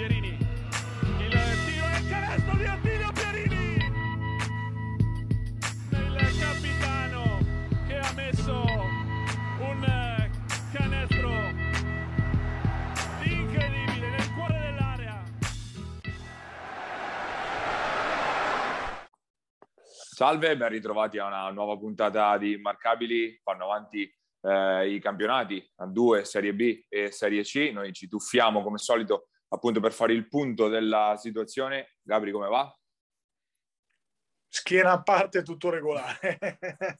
Pierini. Il tiro e il canestro di Attilio Pierini. Il capitano che ha messo un canestro incredibile nel cuore dell'area. Salve, ben ritrovati a una nuova puntata di Immarcabili. Fanno avanti eh, i campionati a due, Serie B e Serie C. Noi ci tuffiamo come solito appunto per fare il punto della situazione. Gabri, come va? Schiena a parte tutto regolare.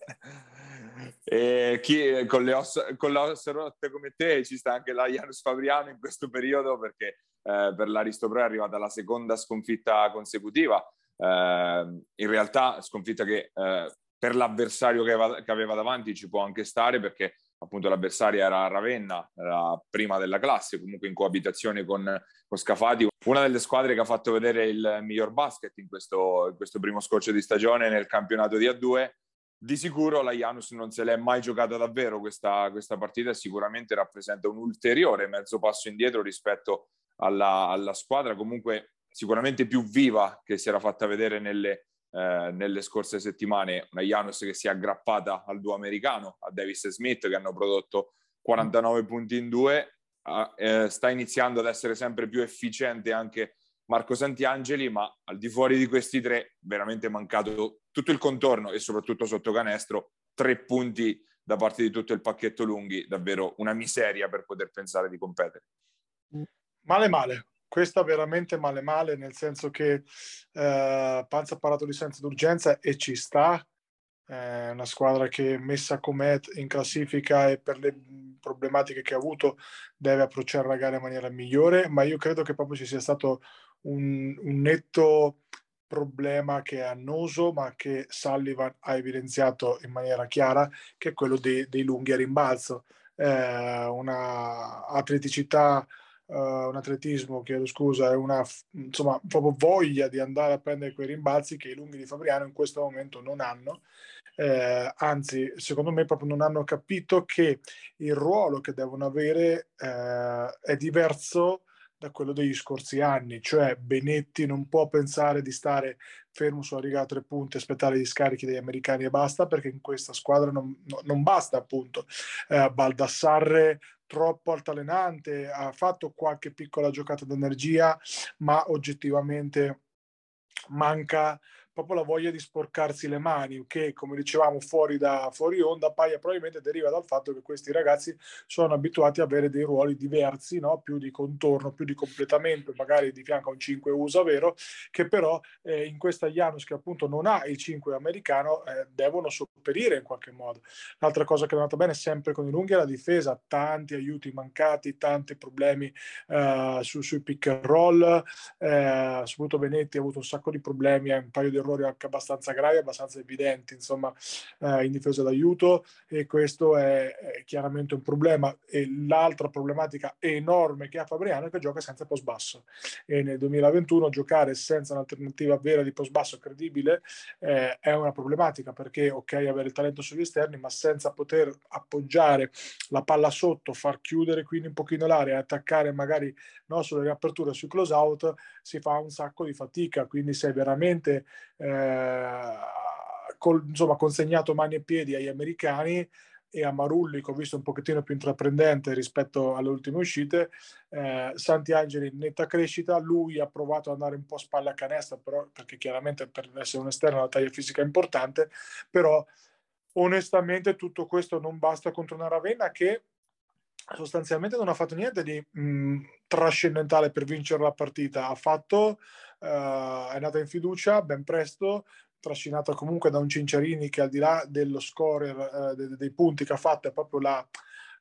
e chi, con, le ossa, con le ossa rotte come te ci sta anche la Janus Fabriano in questo periodo perché eh, per l'Aristopro è arrivata la seconda sconfitta consecutiva eh, in realtà sconfitta che eh, per l'avversario che aveva, che aveva, davanti ci può anche stare perché appunto l'avversaria era Ravenna, era prima della classe, comunque in coabitazione con, con Scafati, una delle squadre che ha fatto vedere il miglior basket in questo, in questo primo scorcio di stagione nel campionato di A2. Di sicuro la Janus non se l'è mai giocata davvero questa, questa partita sicuramente rappresenta un ulteriore mezzo passo indietro rispetto alla, alla squadra comunque sicuramente più viva che si era fatta vedere nelle, eh, nelle scorse settimane. Una Janus che si è aggrappata al duo americano, a Davis e Smith, che hanno prodotto 49 punti in due. Eh, sta iniziando ad essere sempre più efficiente anche Marco Santiangeli, ma al di fuori di questi tre, veramente mancato tutto il contorno e soprattutto sotto canestro, tre punti da parte di tutto il pacchetto lunghi, davvero una miseria per poter pensare di competere. Male male, questa veramente male male, nel senso che eh, Panza ha parlato di senso d'urgenza e ci sta. È una squadra che messa com'è in classifica e per le problematiche che ha avuto deve approcciare la gara in maniera migliore, ma io credo che proprio ci sia stato un, un netto problema che è annoso, ma che Sullivan ha evidenziato in maniera chiara, che è quello dei, dei lunghi a rimbalzo. Eh, una atleticità uh, un atletismo, chiedo scusa, e una insomma, proprio voglia di andare a prendere quei rimbalzi che i lunghi di Fabriano in questo momento non hanno. Eh, anzi, secondo me proprio non hanno capito che il ruolo che devono avere eh, è diverso da quello degli scorsi anni, cioè Benetti non può pensare di stare fermo sulla riga a tre punti aspettare gli scarichi degli americani e basta, perché in questa squadra non, non basta appunto. Eh, Baldassarre troppo altalenante, ha fatto qualche piccola giocata d'energia, ma oggettivamente manca proprio la voglia di sporcarsi le mani, che come dicevamo fuori da fuori onda, paia probabilmente deriva dal fatto che questi ragazzi sono abituati ad avere dei ruoli diversi, no? più di contorno, più di completamento, magari di fianco a un 5 USA vero, che però eh, in questa Janus che appunto non ha il 5 americano eh, devono sopperire in qualche modo. L'altra cosa che è andata bene sempre con i lunghi è la difesa, tanti aiuti mancati, tanti problemi eh, su, sui pick and roll, eh, soprattutto Benetti ha avuto un sacco di problemi, un paio di errori anche abbastanza gravi, abbastanza evidenti, insomma, eh, in difesa d'aiuto e questo è, è, chiaramente un problema. E l'altra problematica enorme che ha Fabriano è che gioca senza post basso e nel 2021 giocare senza un'alternativa vera di post basso credibile eh, è una problematica perché ok avere il talento sugli esterni ma senza poter appoggiare la palla sotto, far chiudere quindi un pochino l'area e attaccare magari no, sulle riaperture, sui close out si fa un sacco di fatica, quindi sei veramente eh, col, insomma, consegnato mani e piedi agli americani e a Marulli che ho visto un pochettino più intraprendente rispetto alle ultime uscite eh, Santi Angeli in netta crescita lui ha provato ad andare un po' a spalla a canestro però, perché chiaramente per essere un esterno la taglia fisica è importante però onestamente tutto questo non basta contro una Ravenna che sostanzialmente non ha fatto niente di mh, trascendentale per vincere la partita. Ha fatto uh, è andata in fiducia ben presto, trascinata comunque da un Cinciarini che al di là dello scorer, uh, dei, dei punti che ha fatto è proprio la,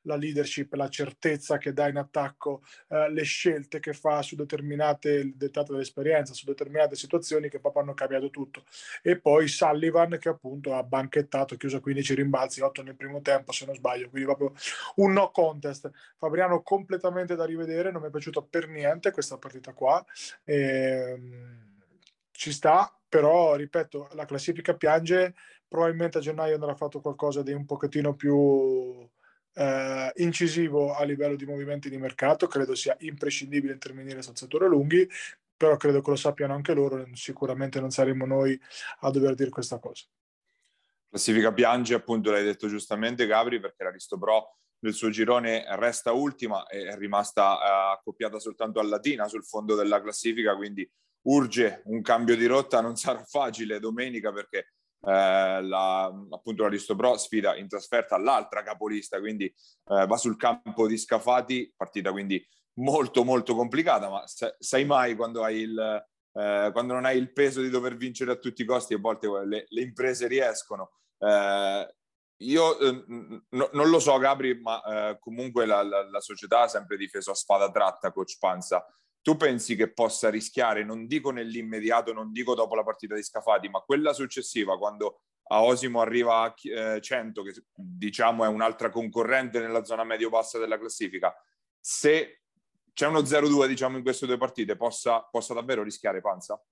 la leadership, la certezza che dà in attacco, eh, le scelte che fa su determinate, dettate dall'esperienza, su determinate situazioni che proprio hanno cambiato tutto. E poi Sullivan che appunto ha banchettato, chiuso 15 rimbalzi, 8 nel primo tempo se non sbaglio, quindi proprio un no contest. Fabriano completamente da rivedere, non mi è piaciuto per niente questa partita qua. Ehm, ci sta, però ripeto, la classifica piange, probabilmente a gennaio andrà fatto qualcosa di un pochettino più eh, incisivo a livello di movimenti di mercato, credo sia imprescindibile intervenire sul settore lunghi, però credo che lo sappiano anche loro, sicuramente non saremo noi a dover dire questa cosa. Classifica piange, appunto l'hai detto giustamente Gabri, perché l'Aristo Pro nel suo girone resta ultima, è rimasta uh, accoppiata soltanto a Latina sul fondo della classifica, quindi urge un cambio di rotta, non sarà facile domenica perché eh, la, appunto l'Aristo Pro sfida in trasferta l'altra capolista, quindi eh, va sul campo di Scafati, partita quindi molto molto complicata, ma sai mai quando hai il, eh, quando non hai il peso di dover vincere a tutti i costi, a volte le, le imprese riescono. Eh, io eh, no, non lo so, Gabri, ma eh, comunque la, la, la, società ha sempre difeso a spada tratta, coach Panza. Tu pensi che possa rischiare, non dico nell'immediato, non dico dopo la partita di Scafati, ma quella successiva, quando a Osimo arriva a eh, 100, che diciamo è un'altra concorrente nella zona medio-bassa della classifica, se c'è uno 0-2 diciamo in queste due partite, possa, possa davvero rischiare Panza?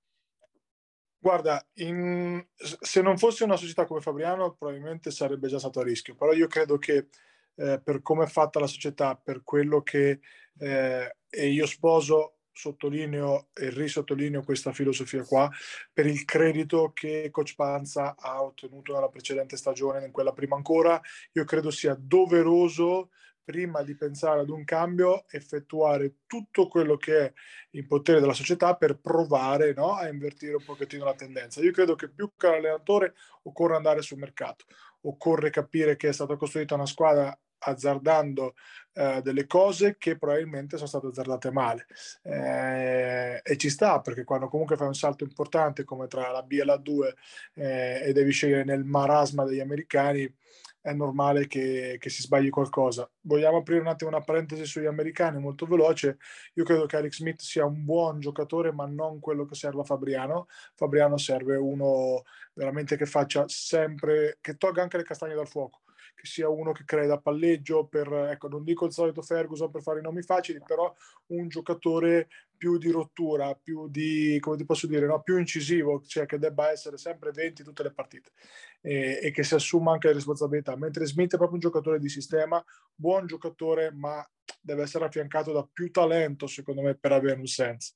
Guarda, in, se non fosse una società come Fabriano, probabilmente sarebbe già stato a rischio, però io credo che eh, per come è fatta la società, per quello che eh, io sposo, sottolineo e risottolineo questa filosofia qua, per il credito che Coach Panza ha ottenuto nella precedente stagione, in quella prima ancora, io credo sia doveroso prima di pensare ad un cambio, effettuare tutto quello che è in potere della società per provare no, a invertire un pochettino la tendenza. Io credo che più che allenatore occorre andare sul mercato, occorre capire che è stata costruita una squadra azzardando eh, delle cose che probabilmente sono state azzardate male eh, e ci sta perché quando comunque fai un salto importante come tra la B e la 2 eh, e devi scegliere nel marasma degli americani è normale che, che, si sbagli qualcosa. Vogliamo aprire un attimo una parentesi sugli americani molto veloce. Io credo che Eric Smith sia un buon giocatore, ma non quello che serve a Fabriano. Fabriano serve uno veramente che faccia sempre, che tolga anche le castagne dal fuoco che sia uno che crei da palleggio, per, ecco, non dico il solito Ferguson per fare i nomi facili, però un giocatore più di rottura, più di, come ti posso dire, no? più incisivo, cioè che debba essere sempre 20 tutte le partite e, e che si assuma anche le responsabilità, mentre Smith è proprio un giocatore di sistema, buon giocatore, ma deve essere affiancato da più talento, secondo me, per avere un senso.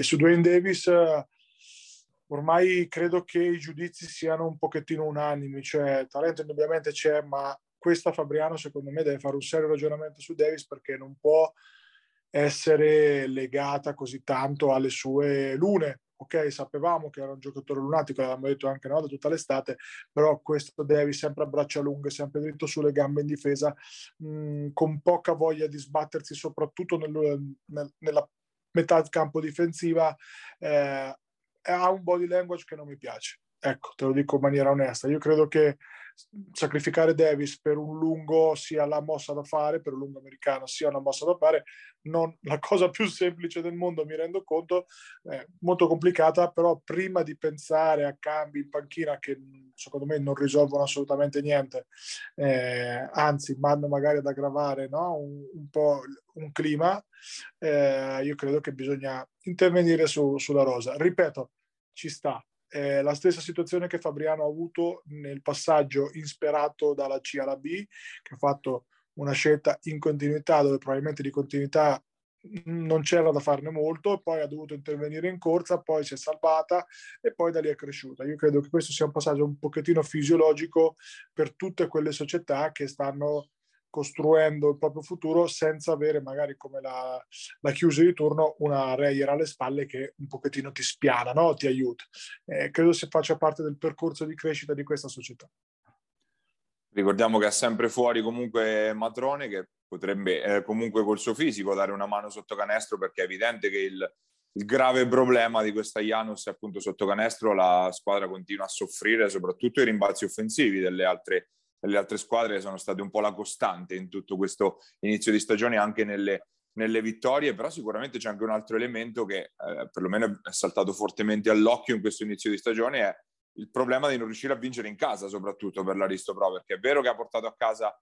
Su Dwayne Davis ormai credo che i giudizi siano un pochettino unanimi, cioè talento indubbiamente c'è, ma questa Fabriano secondo me deve fare un serio ragionamento su Davis perché non può essere legata così tanto alle sue lune. Ok, sapevamo che era un giocatore lunatico, l'abbiamo detto anche no, da tutta l'estate, però questo Davis sempre a braccia lunghe, sempre dritto sulle gambe in difesa, mh, mm, con poca voglia di sbattersi soprattutto nel, nel, nella metà campo difensiva, eh, ha un body language che non mi piace. Ecco, te lo dico in maniera onesta. Io credo che sacrificare Davis per un lungo sia la mossa da fare, per un lungo americano sia una mossa da fare, non la cosa più semplice del mondo, mi rendo conto, è molto complicata, però prima di pensare a cambi in panchina che secondo me non risolvono assolutamente niente, eh, anzi vanno magari ad aggravare no? un, un, po' un clima, eh, io credo che bisogna intervenire su, sulla rosa. Ripeto, ci sta. È la stessa situazione che Fabriano ha avuto nel passaggio insperato dalla C alla B, che ha fatto una scelta in continuità dove probabilmente di continuità non c'era da farne molto, poi ha dovuto intervenire in corsa, poi si è salvata e poi da lì è cresciuta. Io credo che questo sia un passaggio un pochettino fisiologico per tutte quelle società che stanno costruendo il proprio futuro senza avere magari come la, la chiusa di turno una Reyer alle spalle che un pochettino ti spiana, no? ti aiuta. Eh, credo si faccia parte del percorso di crescita di questa società. Ricordiamo che è sempre fuori comunque Matrone che potrebbe eh, comunque col suo fisico dare una mano sotto canestro perché è evidente che il, il grave problema di questa Janus è appunto sotto canestro la squadra continua a soffrire soprattutto i rimbalzi offensivi delle altre le altre squadre sono state un po' la costante in tutto questo inizio di stagione, anche nelle, nelle vittorie, però sicuramente c'è anche un altro elemento che eh, perlomeno è saltato fortemente all'occhio in questo inizio di stagione, è il problema di non riuscire a vincere in casa, soprattutto per l'Aristo Pro, perché è vero che ha portato a casa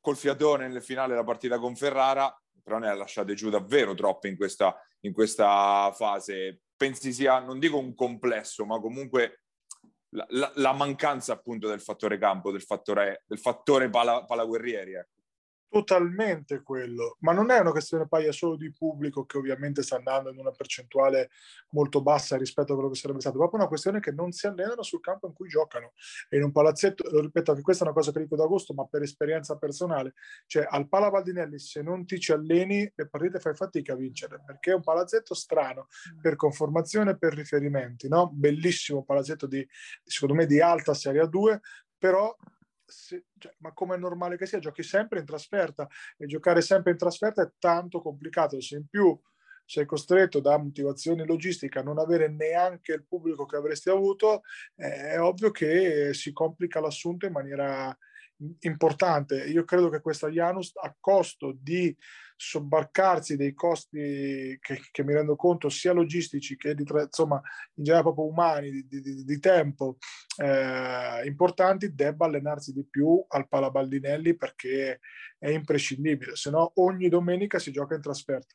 col fiatone nel finale la partita con Ferrara, però ne ha lasciate giù davvero troppe in questa, in questa fase. Pensi sia, non dico un complesso, ma comunque la, la, mancanza appunto del fattore campo, del fattore, del fattore pala, palaguerrieri. Ecco. Totalmente quello, ma non è una questione paglia solo di pubblico che ovviamente sta andando in una percentuale molto bassa rispetto a quello che sarebbe stato, è proprio una questione che non si allenano sul campo in cui giocano e in un palazzetto, lo ripeto anche questa è una cosa che dico d'agosto, ma per esperienza personale, cioè al Pala Baldinelli se non ti ci alleni le partite fai fatica a vincere perché è un palazzetto strano per conformazione per riferimenti, no? Bellissimo palazzetto di secondo me di alta Serie 2, però se, cioè, ma come è normale che sia, giochi sempre in trasferta e giocare sempre in trasferta è tanto complicato. Se in più sei costretto da motivazioni logistiche a non avere neanche il pubblico che avresti avuto, è ovvio che si complica l'assunto in maniera importante. Io credo che questa Janus a costo di sobbarcarsi dei costi che, che, mi rendo conto sia logistici che di, insomma, in generale proprio umani, di, di, di tempo eh, importanti, debba allenarsi di più al Palabaldinelli perché è imprescindibile, se no ogni domenica si gioca in trasferta.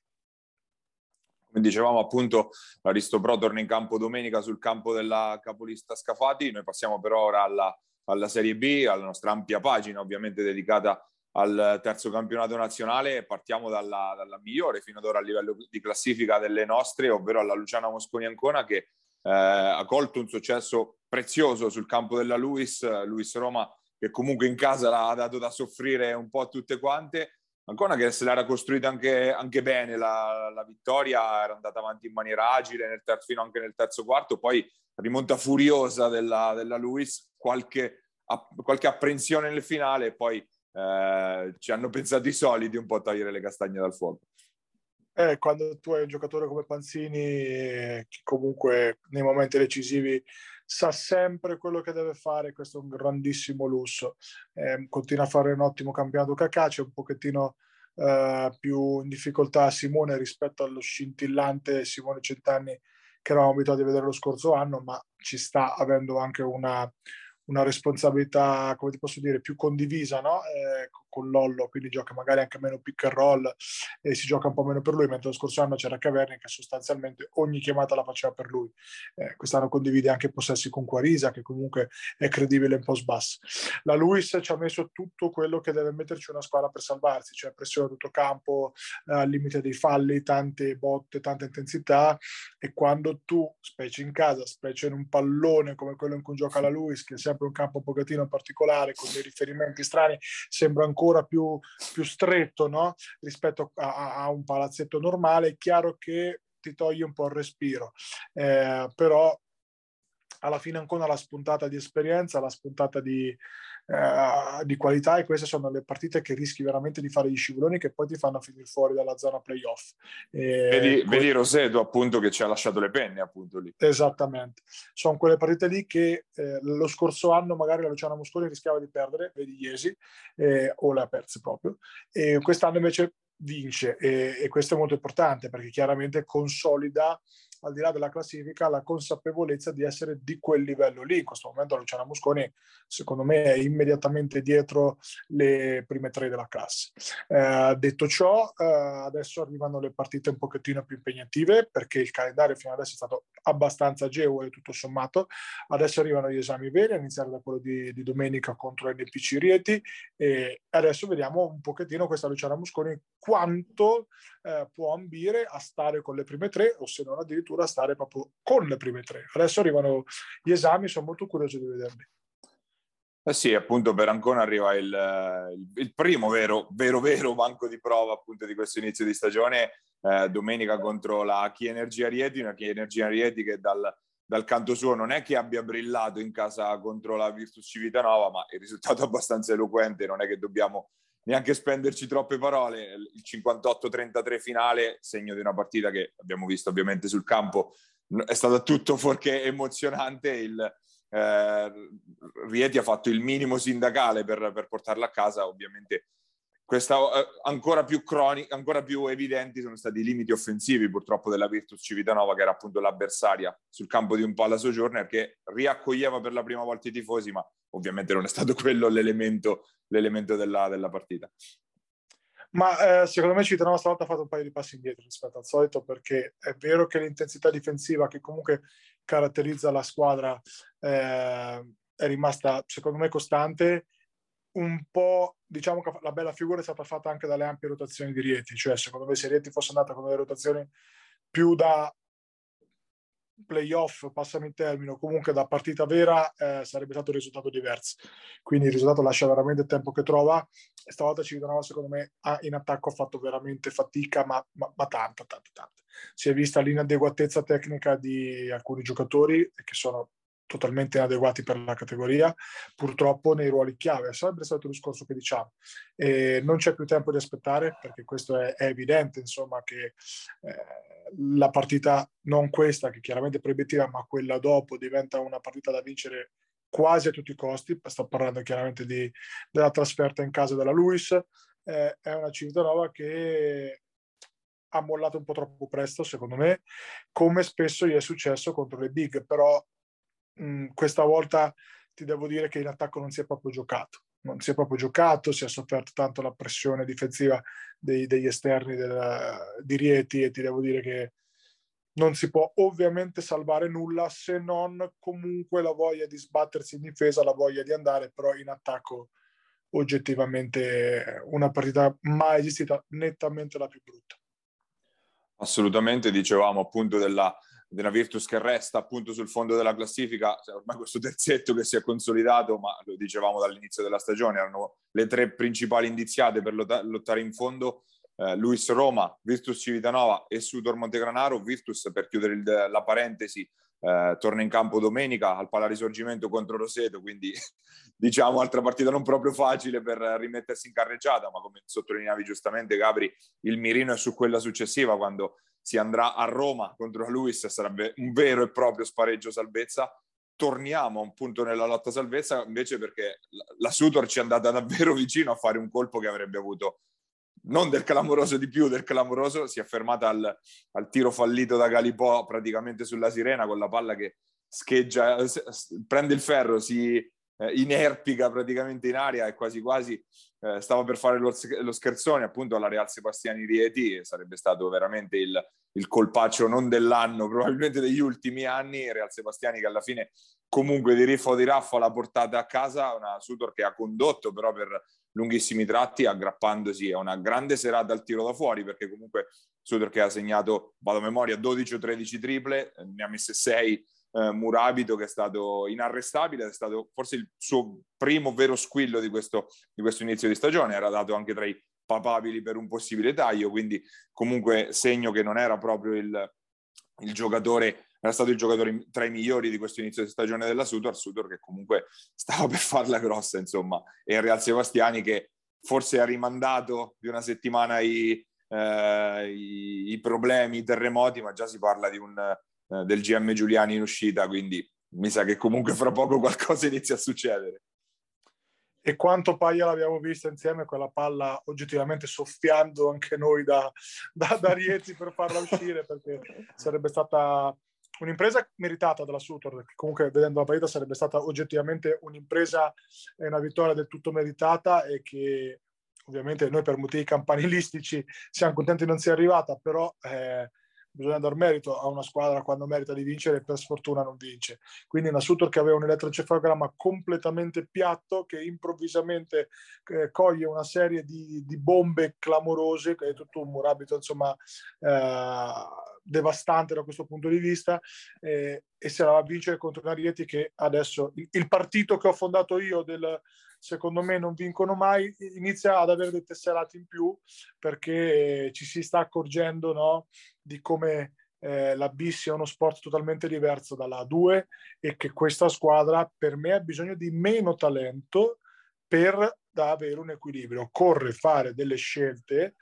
Come dicevamo appunto, l'Aristo Pro torna in campo domenica sul campo della capolista Scafati, noi passiamo però ora alla, alla Serie B, alla nostra ampia pagina ovviamente dedicata al terzo campionato nazionale partiamo dalla, dalla, migliore fino ad ora a livello di classifica delle nostre, ovvero alla Luciana Mosconi Ancona che eh, ha colto un successo prezioso sul campo della Luis, Luis Roma che comunque in casa l'ha dato da soffrire un po' a tutte quante. Ancona che se l'era costruita anche, anche bene la, la, vittoria, era andata avanti in maniera agile nel terzo, fino anche nel terzo quarto, poi rimonta furiosa della, della Luis, qualche, qualche apprensione nel finale e poi eh, ci hanno pensato i soliti un po' a togliere le castagne dal fuoco. Eh, quando tu hai un giocatore come Panzini, che comunque nei momenti decisivi sa sempre quello che deve fare, questo è un grandissimo lusso. Eh, continua a fare un ottimo campionato Cacà, c'è un pochettino eh, più in difficoltà Simone rispetto allo scintillante Simone Centanni che eravamo abituati a vedere lo scorso anno, ma ci sta avendo anche una, una responsabilità, come ti posso dire, più condivisa no? eh, con Lollo, quindi gioca magari anche meno pick and roll e si gioca un po' meno per lui, mentre lo scorso anno c'era Caverni che sostanzialmente ogni chiamata la faceva per lui. Eh, quest'anno condivide anche possessi con Quarisa, che comunque è credibile in post bass. La Luis ci ha messo tutto quello che deve metterci una squadra per salvarsi, cioè pressione a tutto campo, eh, al limite dei falli, tante botte, tanta intensità e quando tu, specie in casa, specie in un pallone come quello in cui gioca la Luis, che è sempre un campo un pochettino particolare, con dei riferimenti strani, sembra ancora più, più stretto no? rispetto a, a, un palazzetto normale, è chiaro che ti toglie un po' il respiro, eh, però alla fine ancora la spuntata di esperienza, la spuntata di, eh, di, qualità e queste sono le partite che rischi veramente di fare gli scivoloni che poi ti fanno finire fuori dalla zona playoff. E vedi, que- vedi Roseto appunto che ci ha lasciato le penne appunto lì. Esattamente, sono quelle partite lì che eh, lo scorso anno magari la Luciana Muscoli rischiava di perdere, vedi Iesi, eh, o le ha perse proprio, e quest'anno invece vince e, e questo è molto importante perché chiaramente consolida al di là della classifica, la consapevolezza di essere di quel livello lì. In questo momento Luciana Musconi, secondo me, è immediatamente dietro le prime tre della classe. Eh, detto ciò, eh, adesso arrivano le partite un pochettino più impegnative perché il calendario fino adesso è stato abbastanza agevole tutto sommato. Adesso arrivano gli esami veri, a iniziare da quello di, di domenica contro NPC Rieti e adesso vediamo un pochettino questa Luciana Musconi quanto eh, può ambire a stare con le prime tre o se non addirittura a stare proprio con le prime tre. Adesso arrivano gli esami, sono molto curioso di vederli. Eh sì, appunto per Ancona arriva il, il, il primo vero, vero, vero banco di prova appunto di questo inizio di stagione, eh, domenica contro la Chi Energia Rieti, una Chi Energia Rieti che dal, dal canto suo non è che abbia brillato in casa contro la Virtus Civitanova, ma il risultato è abbastanza eloquente, non è che dobbiamo neanche spenderci troppe parole. Il 58-33 finale, segno di una partita che abbiamo visto ovviamente sul campo, è stata tutto fuorché emozionante. Il, eh, Rieti ha fatto il minimo sindacale per, per portarla a casa, ovviamente questa, eh, ancora, più croni, ancora più evidenti sono stati i limiti offensivi purtroppo della Virtus Civitanova che era appunto l'avversaria sul campo di un Palla Sojourner che riaccoglieva per la prima volta i tifosi ma ovviamente non è stato quello l'elemento, l'elemento della, della partita. Ma eh, secondo me Civitanova stavolta ha fatto un paio di passi indietro rispetto al solito perché è vero che l'intensità difensiva che comunque caratterizza la squadra eh, è rimasta secondo me costante un po', diciamo che la bella figura è stata fatta anche dalle ampie rotazioni di Rieti, cioè secondo me se Rieti fosse andata con delle rotazioni più da playoff, passami il termine, comunque da partita vera, eh, sarebbe stato un risultato diverso. Quindi il risultato lascia veramente il tempo che trova. E stavolta Civitanova, secondo me, in attacco ha fatto veramente fatica, ma, ma, ma tanta, tanta, tanta. Si è vista l'inadeguatezza tecnica di alcuni giocatori che sono totalmente inadeguati per la categoria, purtroppo nei ruoli chiave. Sempre stato il discorso che diciamo. E non c'è più tempo di aspettare, perché questo è, è evidente, insomma, che eh, la partita, non questa, che chiaramente è proibitiva, ma quella dopo diventa una partita da vincere quasi a tutti i costi. Sto parlando chiaramente di, della trasferta in casa della Luis. Eh, è una Civitanova che ha mollato un po' troppo presto, secondo me, come spesso gli è successo contro le big, però mh, questa volta ti devo dire che in attacco non si è proprio giocato. Non si è proprio giocato, si è sofferto tanto la pressione difensiva dei, degli esterni del, di Rieti e ti devo dire che non si può ovviamente salvare nulla se non comunque la voglia di sbattersi in difesa, la voglia di andare, però in attacco oggettivamente una partita mai esistita, nettamente la più brutta. Assolutamente, dicevamo appunto della, della Virtus che resta appunto sul fondo della classifica, ormai questo terzetto che si è consolidato, ma lo dicevamo dall'inizio della stagione, erano le tre principali indiziate per lottare in fondo, eh, Luis Roma, Virtus Civitanova e Sudor Montegranaro, Virtus per chiudere il, la parentesi eh, torna in campo domenica al Palarisorgimento contro Roseto, quindi diciamo altra partita non proprio facile per rimettersi in carreggiata, ma come sottolineavi giustamente Gabri, il mirino è su quella successiva quando si andrà a Roma contro la Luis, sarebbe un vero e proprio spareggio salvezza. Torniamo a un punto nella lotta salvezza invece perché la Sutor ci è andata davvero vicino a fare un colpo che avrebbe avuto non del clamoroso di più, del clamoroso, si è fermata al, al tiro fallito da Galipò praticamente sulla sirena con la palla che scheggia, prende il ferro, si eh, inerpica praticamente in aria e quasi quasi eh, stava per fare lo, lo, scherzone appunto alla Real Sebastiani Rieti, sarebbe stato veramente il, il colpaccio non dell'anno, probabilmente degli ultimi anni, Real Sebastiani che alla fine comunque di riffa o di raffa l'ha portata a casa, una Sutor che ha condotto però per lunghissimi tratti aggrappandosi a una grande serata al tiro da fuori perché comunque Sutor che ha segnato, vado a memoria, 12 o 13 triple, ne ha messe 6 eh, Murabito che è stato inarrestabile, è stato forse il suo primo vero squillo di questo, di questo inizio di stagione, era dato anche tra i papabili per un possibile taglio, quindi comunque segno che non era proprio il, il giocatore era stato il giocatore tra i migliori di questo inizio di stagione della Sutor, Sutor che comunque stava per farla grossa, insomma, e il Real Sebastiani che forse ha rimandato di una settimana i, eh, i, i problemi, i terremoti, ma già si parla di un, eh, del GM Giuliani in uscita, quindi mi sa che comunque fra poco qualcosa inizia a succedere. E quanto paia l'abbiamo vista insieme, quella palla oggettivamente soffiando anche noi da, da, da Rieti per farla uscire, perché sarebbe stata un'impresa meritata dalla Sutor, che comunque vedendo la partita sarebbe stata oggettivamente un'impresa e una vittoria del tutto meritata e che ovviamente noi per motivi campanilistici siamo contenti non sia arrivata, però eh, bisogna dar merito a una squadra quando merita di vincere e per sfortuna non vince. Quindi una Sutor che aveva un elettroencefalogramma completamente piatto che improvvisamente eh, coglie una serie di, di, bombe clamorose, che è tutto un murabito insomma eh, devastante da questo punto di vista eh, e se la va a vincere contro una Rieti che adesso il, il partito che ho fondato io del secondo me non vincono mai, inizia ad avere dei tesserati in più perché ci si sta accorgendo no, di come eh, la B sia uno sport totalmente diverso dalla A2 e che questa squadra per me ha bisogno di meno talento per da avere un equilibrio. Corre fare delle scelte,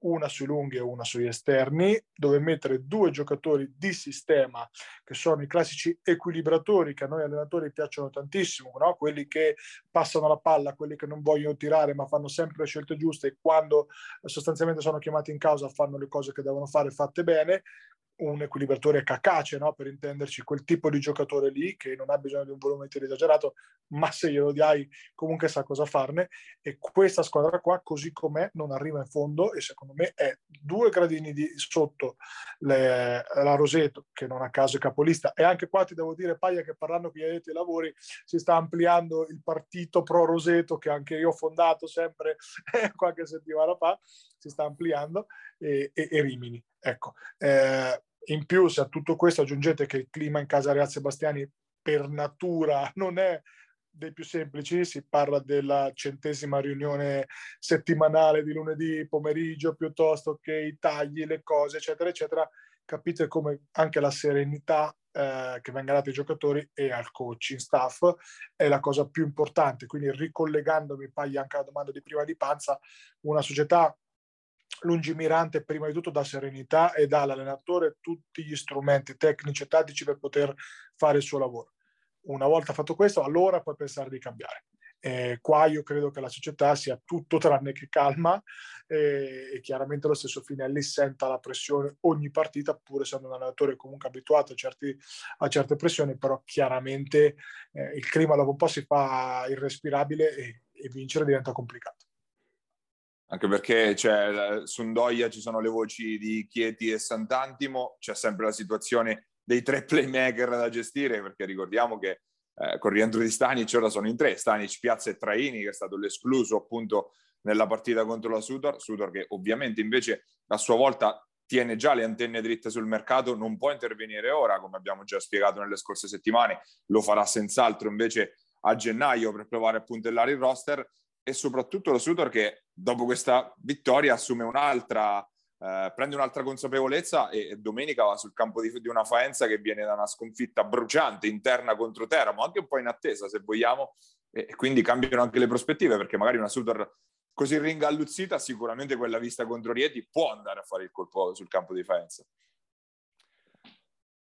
una sui lunghi e una sugli esterni, dove mettere due giocatori di sistema che sono i classici equilibratori che a noi allenatori piacciono tantissimo, no? quelli che passano la palla, quelli che non vogliono tirare ma fanno sempre le scelte giuste e quando sostanzialmente sono chiamati in causa fanno le cose che devono fare fatte bene un equilibratore cacace, no? per intenderci, quel tipo di giocatore lì che non ha bisogno di un volumetro esagerato, ma se glielo dai comunque sa cosa farne. E questa squadra qua, così com'è, non arriva in fondo e secondo me è due gradini di sotto le, la Roseto, che non a caso è capolista. E anche qua ti devo dire, Paia, che parlando addetti ai lavori si sta ampliando il partito pro Roseto, che anche io ho fondato sempre qualche settimana fa, si sta ampliando, e, e, e Rimini. Ecco, eh, in più, se a tutto questo aggiungete che il clima in casa Real Sebastiani per natura non è dei più semplici, si parla della centesima riunione settimanale di lunedì pomeriggio piuttosto che i tagli, le cose, eccetera, eccetera, capite come anche la serenità eh, che venga data ai giocatori e al coaching staff è la cosa più importante. Quindi ricollegandomi poi anche alla domanda di prima di Panza, una società lungimirante prima di tutto dà serenità e dà all'allenatore tutti gli strumenti tecnici e tattici per poter fare il suo lavoro. Una volta fatto questo, allora puoi pensare di cambiare. Eh, qua io credo che la società sia tutto tranne che calma eh, e chiaramente lo stesso Finelli senta la pressione ogni partita pur essendo un allenatore comunque abituato a, certi, a certe pressioni però chiaramente eh, il clima dopo un po' si fa irrespirabile e, e vincere diventa complicato anche perché cioè, su Ndoia ci sono le voci di Chieti e Sant'Antimo, c'è sempre la situazione dei tre playmaker da gestire, perché ricordiamo che eh, con rientro di Stanic ora sono in tre, Stanic, Piazza e Traini, che è stato l'escluso appunto nella partita contro la Sudor, Sudor che ovviamente invece a sua volta tiene già le antenne dritte sul mercato, non può intervenire ora, come abbiamo già spiegato nelle scorse settimane, lo farà senz'altro invece a gennaio per provare a puntellare il roster e soprattutto lo Sutor che dopo questa vittoria assume un'altra, eh, prende un'altra consapevolezza e, e, domenica va sul campo di, di, una Faenza che viene da una sconfitta bruciante interna contro Teramo, anche un po' in attesa se vogliamo, e, e quindi cambiano anche le prospettive perché magari una Sutor così ringalluzzita sicuramente quella vista contro Rieti può andare a fare il colpo sul campo di Faenza.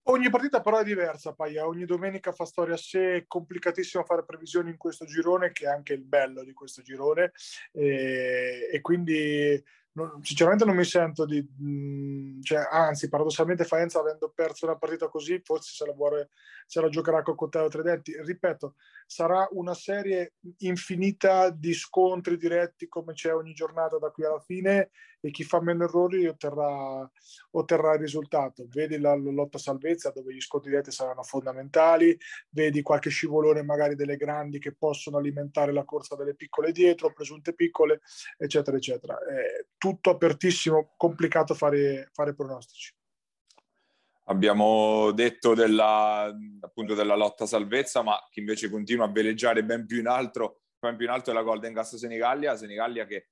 Ogni partita però è diversa, Paia. Ogni domenica fa storia a sé, è complicatissimo fare previsioni in questo girone, che è anche il bello di questo girone. E, e quindi non, sinceramente non mi sento di... Mh, mm, cioè, anzi, paradossalmente Faenza avendo perso una partita così, forse se la, vuole, se la giocherà con coltello tre denti. Ripeto, sarà una serie infinita di scontri diretti come c'è ogni giornata da qui alla fine e chi fa meno errori otterrà, otterrà il risultato. Vedi la, lotta salvezza dove gli scontri diretti saranno fondamentali, vedi qualche scivolone magari delle grandi che possono alimentare la corsa delle piccole dietro, presunte piccole, eccetera, eccetera. È tutto apertissimo, complicato fare, fare pronostici. Abbiamo detto della, appunto della lotta salvezza, ma chi invece continua a veleggiare ben più in alto, ben più in alto è la Golden Gas Senigallia, Senigallia che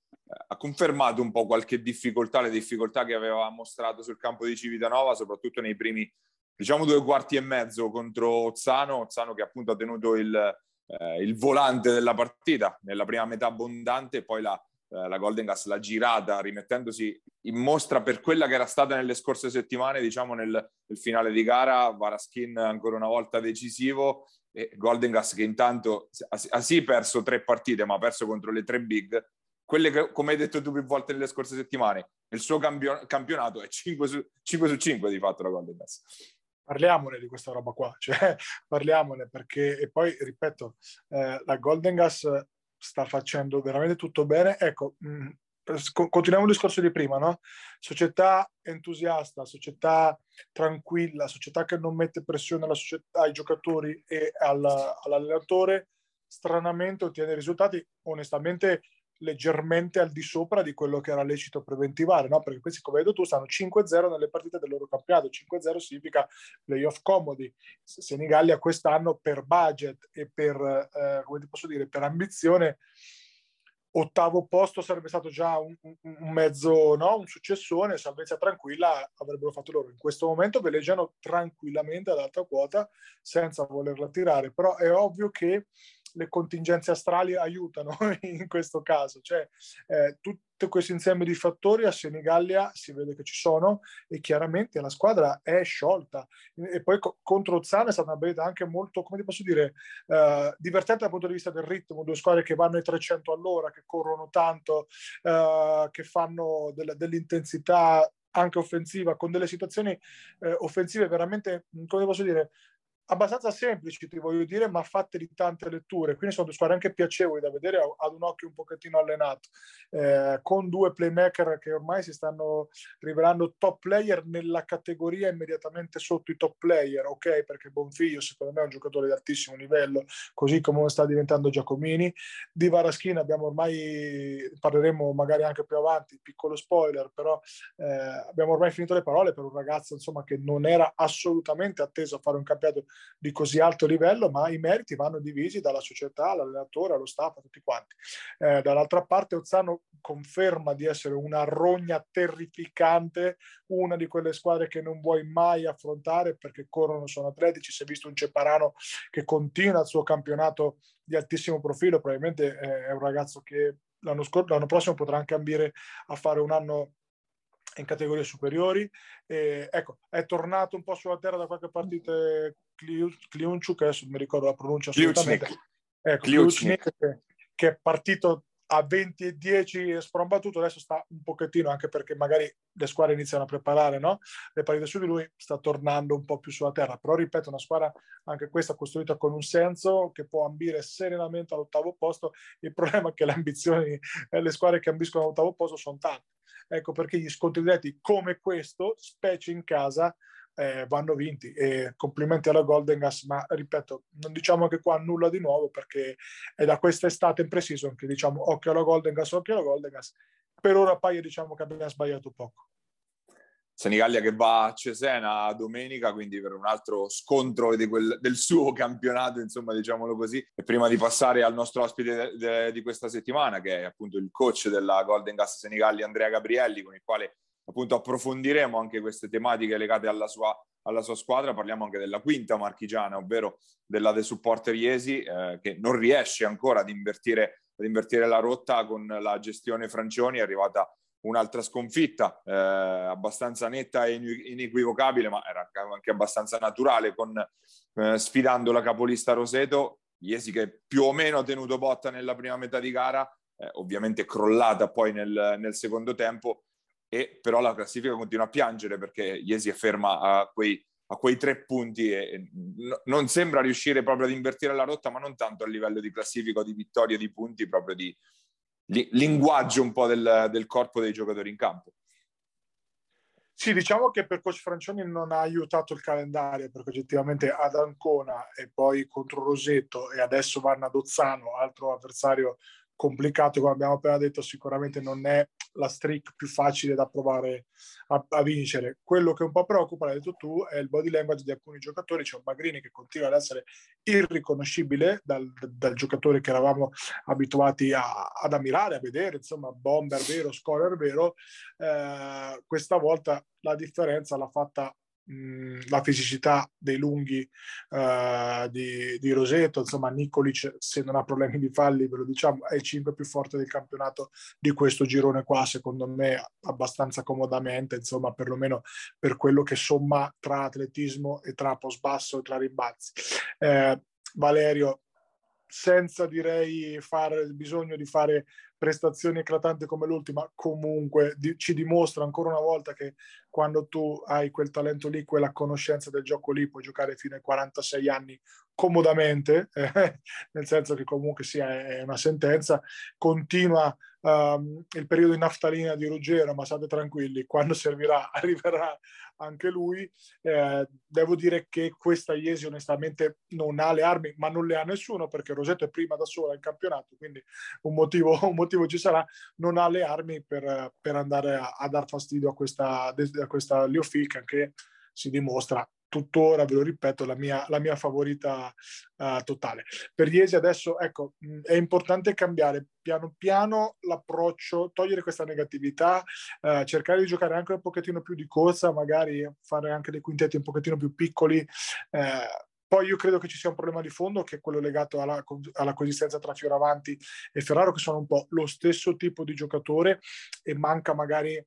ha confermato un po' qualche difficoltà, le difficoltà che aveva mostrato sul campo di Civitanova, soprattutto nei primi, diciamo, due quarti e mezzo contro Ozzano, Ozzano che appunto ha tenuto il, eh, il volante della partita nella prima metà abbondante poi la, eh, la Golden Gas l'ha girata rimettendosi in mostra per quella che era stata nelle scorse settimane, diciamo nel, nel finale di gara, Varaskin ancora una volta decisivo e Golden Gas che intanto ha, ha sì perso tre partite ma ha perso contro le tre big, quelle che come hai detto tu più volte nelle scorse settimane, il suo campio, campionato è 5 su, 5 su 5 di fatto la Golden Gas parliamone di questa roba qua, cioè parliamone perché, e poi ripeto, eh, la Golden Gas sta facendo veramente tutto bene. Ecco, mh, mm, continuiamo il discorso di prima, no? Società entusiasta, società tranquilla, società che non mette pressione società, ai giocatori e alla, all'allenatore, stranamente ottiene risultati onestamente leggermente al di sopra di quello che era lecito preventivare, no? perché questi, come detto tu, stanno 5-0 nelle partite del loro campionato. 5-0 significa playoff comodi. Senigallia quest'anno per budget e per, eh, come ti posso dire, per ambizione, ottavo posto sarebbe stato già un, un mezzo, no? un successone, salvezza tranquilla avrebbero fatto loro. In questo momento veleggiano tranquillamente ad alta quota senza volerla tirare, però è ovvio che le contingenze astrali aiutano in questo caso, cioè eh, tutto questo insieme di fattori a Senigallia si vede che ci sono e chiaramente la squadra è sciolta. E poi co- contro Zana è stata una partita anche molto, come ti posso dire, eh, divertente dal punto di vista del ritmo, due squadre che vanno ai 300 all'ora, che corrono tanto, eh, che fanno del- dell'intensità anche offensiva, con delle situazioni eh, offensive veramente, come posso dire, abbastanza semplici, ti voglio dire, ma fatte di tante letture. Quindi sono due squadre anche piacevoli da vedere ad un occhio un pochettino allenato, eh, con due playmaker che ormai si stanno rivelando top player nella categoria immediatamente sotto i top player, ok? Perché Bonfiglio secondo me è un giocatore di altissimo livello, così come sta diventando Giacomini. Di Varaschina abbiamo ormai, parleremo magari anche più avanti, piccolo spoiler, però eh, abbiamo ormai finito le parole per un ragazzo insomma che non era assolutamente atteso a fare un campionato di così alto livello, ma i meriti vanno divisi dalla società, all'allenatore, allo staff, a tutti quanti. Eh, dall'altra parte Ozzano conferma di essere una rogna terrificante, una di quelle squadre che non vuoi mai affrontare perché corrono, sono atletici. Si è visto un Ceparano che continua il suo campionato di altissimo profilo, probabilmente eh, è un ragazzo che l'anno, scorso, l'anno prossimo potrà anche ambire a fare un anno in categorie superiori. E, ecco, è tornato un po' sulla terra da qualche partita Kliunchuk, adesso mi ricordo la pronuncia assolutamente. Ecco, Kliuchnik, che, che è partito a 20 e 10 sprombattuto, adesso sta un pochettino, anche perché magari le squadre iniziano a preparare no? le partite su di lui, sta tornando un po' più sulla terra. Però ripeto, una squadra anche questa costruita con un senso che può ambire serenamente all'ottavo posto. Il problema è che le ambizioni, eh, le squadre che ambiscono all'ottavo posto sono tante. Ecco perché gli scontri diretti come questo, specie in casa, eh, vanno vinti. E complimenti alla Golden Gas, ma ripeto, non diciamo che qua nulla di nuovo perché è da quest'estate in pre-season che diciamo occhio alla Golden Gas, occhio alla Golden Gas. Per ora poi diciamo che abbiamo sbagliato poco. Senigallia che va a Cesena domenica, quindi per un altro scontro quel, del suo campionato, insomma, diciamolo così. E prima di passare al nostro ospite de, de, di questa settimana, che è appunto il coach della Golden Gas Senigallia, Andrea Gabrielli, con il quale appunto approfondiremo anche queste tematiche legate alla sua, alla sua squadra. Parliamo anche della quinta marchigiana, ovvero della De Supporter Iesi, eh, che non riesce ancora ad invertire, ad invertire la rotta con la gestione Francioni, è arrivata un'altra sconfitta eh, abbastanza netta e inequivocabile, ma era anche abbastanza naturale, con, eh, sfidando la capolista Roseto, Iesi che più o meno ha tenuto botta nella prima metà di gara, eh, ovviamente crollata poi nel, nel, secondo tempo, e però la classifica continua a piangere perché Iesi è ferma a quei, a quei tre punti e, e n- non sembra riuscire proprio ad invertire la rotta, ma non tanto a livello di classifica di vittoria di punti, proprio di, linguaggio un po' del, del corpo dei giocatori in campo. Sì, diciamo che per Coach Francioni non ha aiutato il calendario perché oggettivamente ad Ancona e poi contro Rosetto e adesso vanno ad Ozzano, altro avversario complicato, come abbiamo appena detto, sicuramente non è la streak più facile da provare a, a, vincere. Quello che un po' preoccupa, l'hai detto tu, è il body language di alcuni giocatori. C'è un Magrini che continua ad essere irriconoscibile dal, dal giocatore che eravamo abituati a, ad ammirare, a vedere, insomma, bomber vero, scorer vero. Eh, questa volta la differenza l'ha fatta la fisicità dei lunghi uh, di, di, Roseto, insomma Nicolic se non ha problemi di falli, ve lo diciamo, è il 5 più forte del campionato di questo girone qua, secondo me abbastanza comodamente, insomma perlomeno per quello che somma tra atletismo e tra post basso e tra rimbalzi. Eh, Valerio senza direi fare il bisogno di fare prestazioni eclatanti come l'ultima, comunque di, ci dimostra ancora una volta che quando tu hai quel talento lì, quella conoscenza del gioco lì, puoi giocare fino ai 46 anni comodamente, eh, nel senso che comunque sia è una sentenza, continua um, il periodo in naftalina di Ruggero, ma state tranquilli, quando servirà arriverà anche lui. Eh, devo dire che questa Iesi onestamente non ha le armi, ma non le ha nessuno perché Rosetto è prima da sola in campionato, quindi un motivo, un motivo ci sarà, non ha le armi per, per andare a, a, dar fastidio a questa, a questa Leofic che si dimostra tuttora, ve lo ripeto, la mia, la mia favorita uh, totale. Per Iesi adesso, ecco, mh, è importante cambiare piano piano l'approccio, togliere questa negatività, uh, cercare di giocare anche un pochettino più di corsa, magari fare anche dei quintetti un pochettino più piccoli. Uh, poi io credo che ci sia un problema di fondo che è quello legato alla, alla coesistenza tra Fioravanti e Ferraro, che sono un po' lo stesso tipo di giocatore e manca magari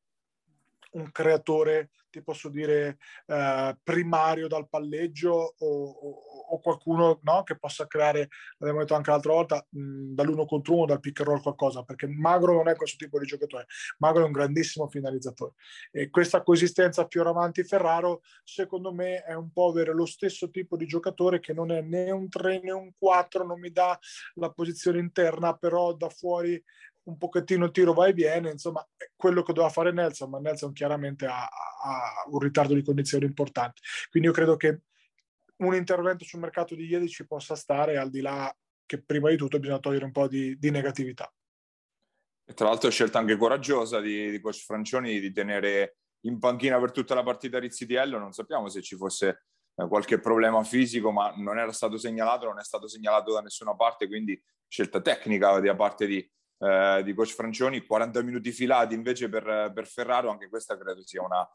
un creatore, ti posso dire, eh, primario dal palleggio o, o, o qualcuno no, che possa creare, l'abbiamo detto anche l'altra volta, dall'uno contro uno, dal pick and roll qualcosa, perché Magro non è questo tipo di giocatore, Magro è un grandissimo finalizzatore. E questa coesistenza Fioravanti-Ferraro, secondo me, è un po' avere lo stesso tipo di giocatore che non è né un 3 né un 4, non mi dà la posizione interna, però da fuori un pochettino il tiro va e viene, insomma, quello che doveva fare Nelson, ma Nelson chiaramente ha, ha un ritardo di condizioni importante. Quindi io credo che un intervento sul mercato di ieri ci possa stare, al di là che prima di tutto bisogna togliere un po' di, di negatività. E tra l'altro è scelta anche coraggiosa di, di coach Francioni di tenere in panchina per tutta la partita Rizzitiello, non sappiamo se ci fosse eh, qualche problema fisico, ma non era stato segnalato, non è stato segnalato da nessuna parte, quindi scelta tecnica da parte di, eh, di coach Francioni, 40 minuti filati invece per, per Ferraro, anche questa credo sia una,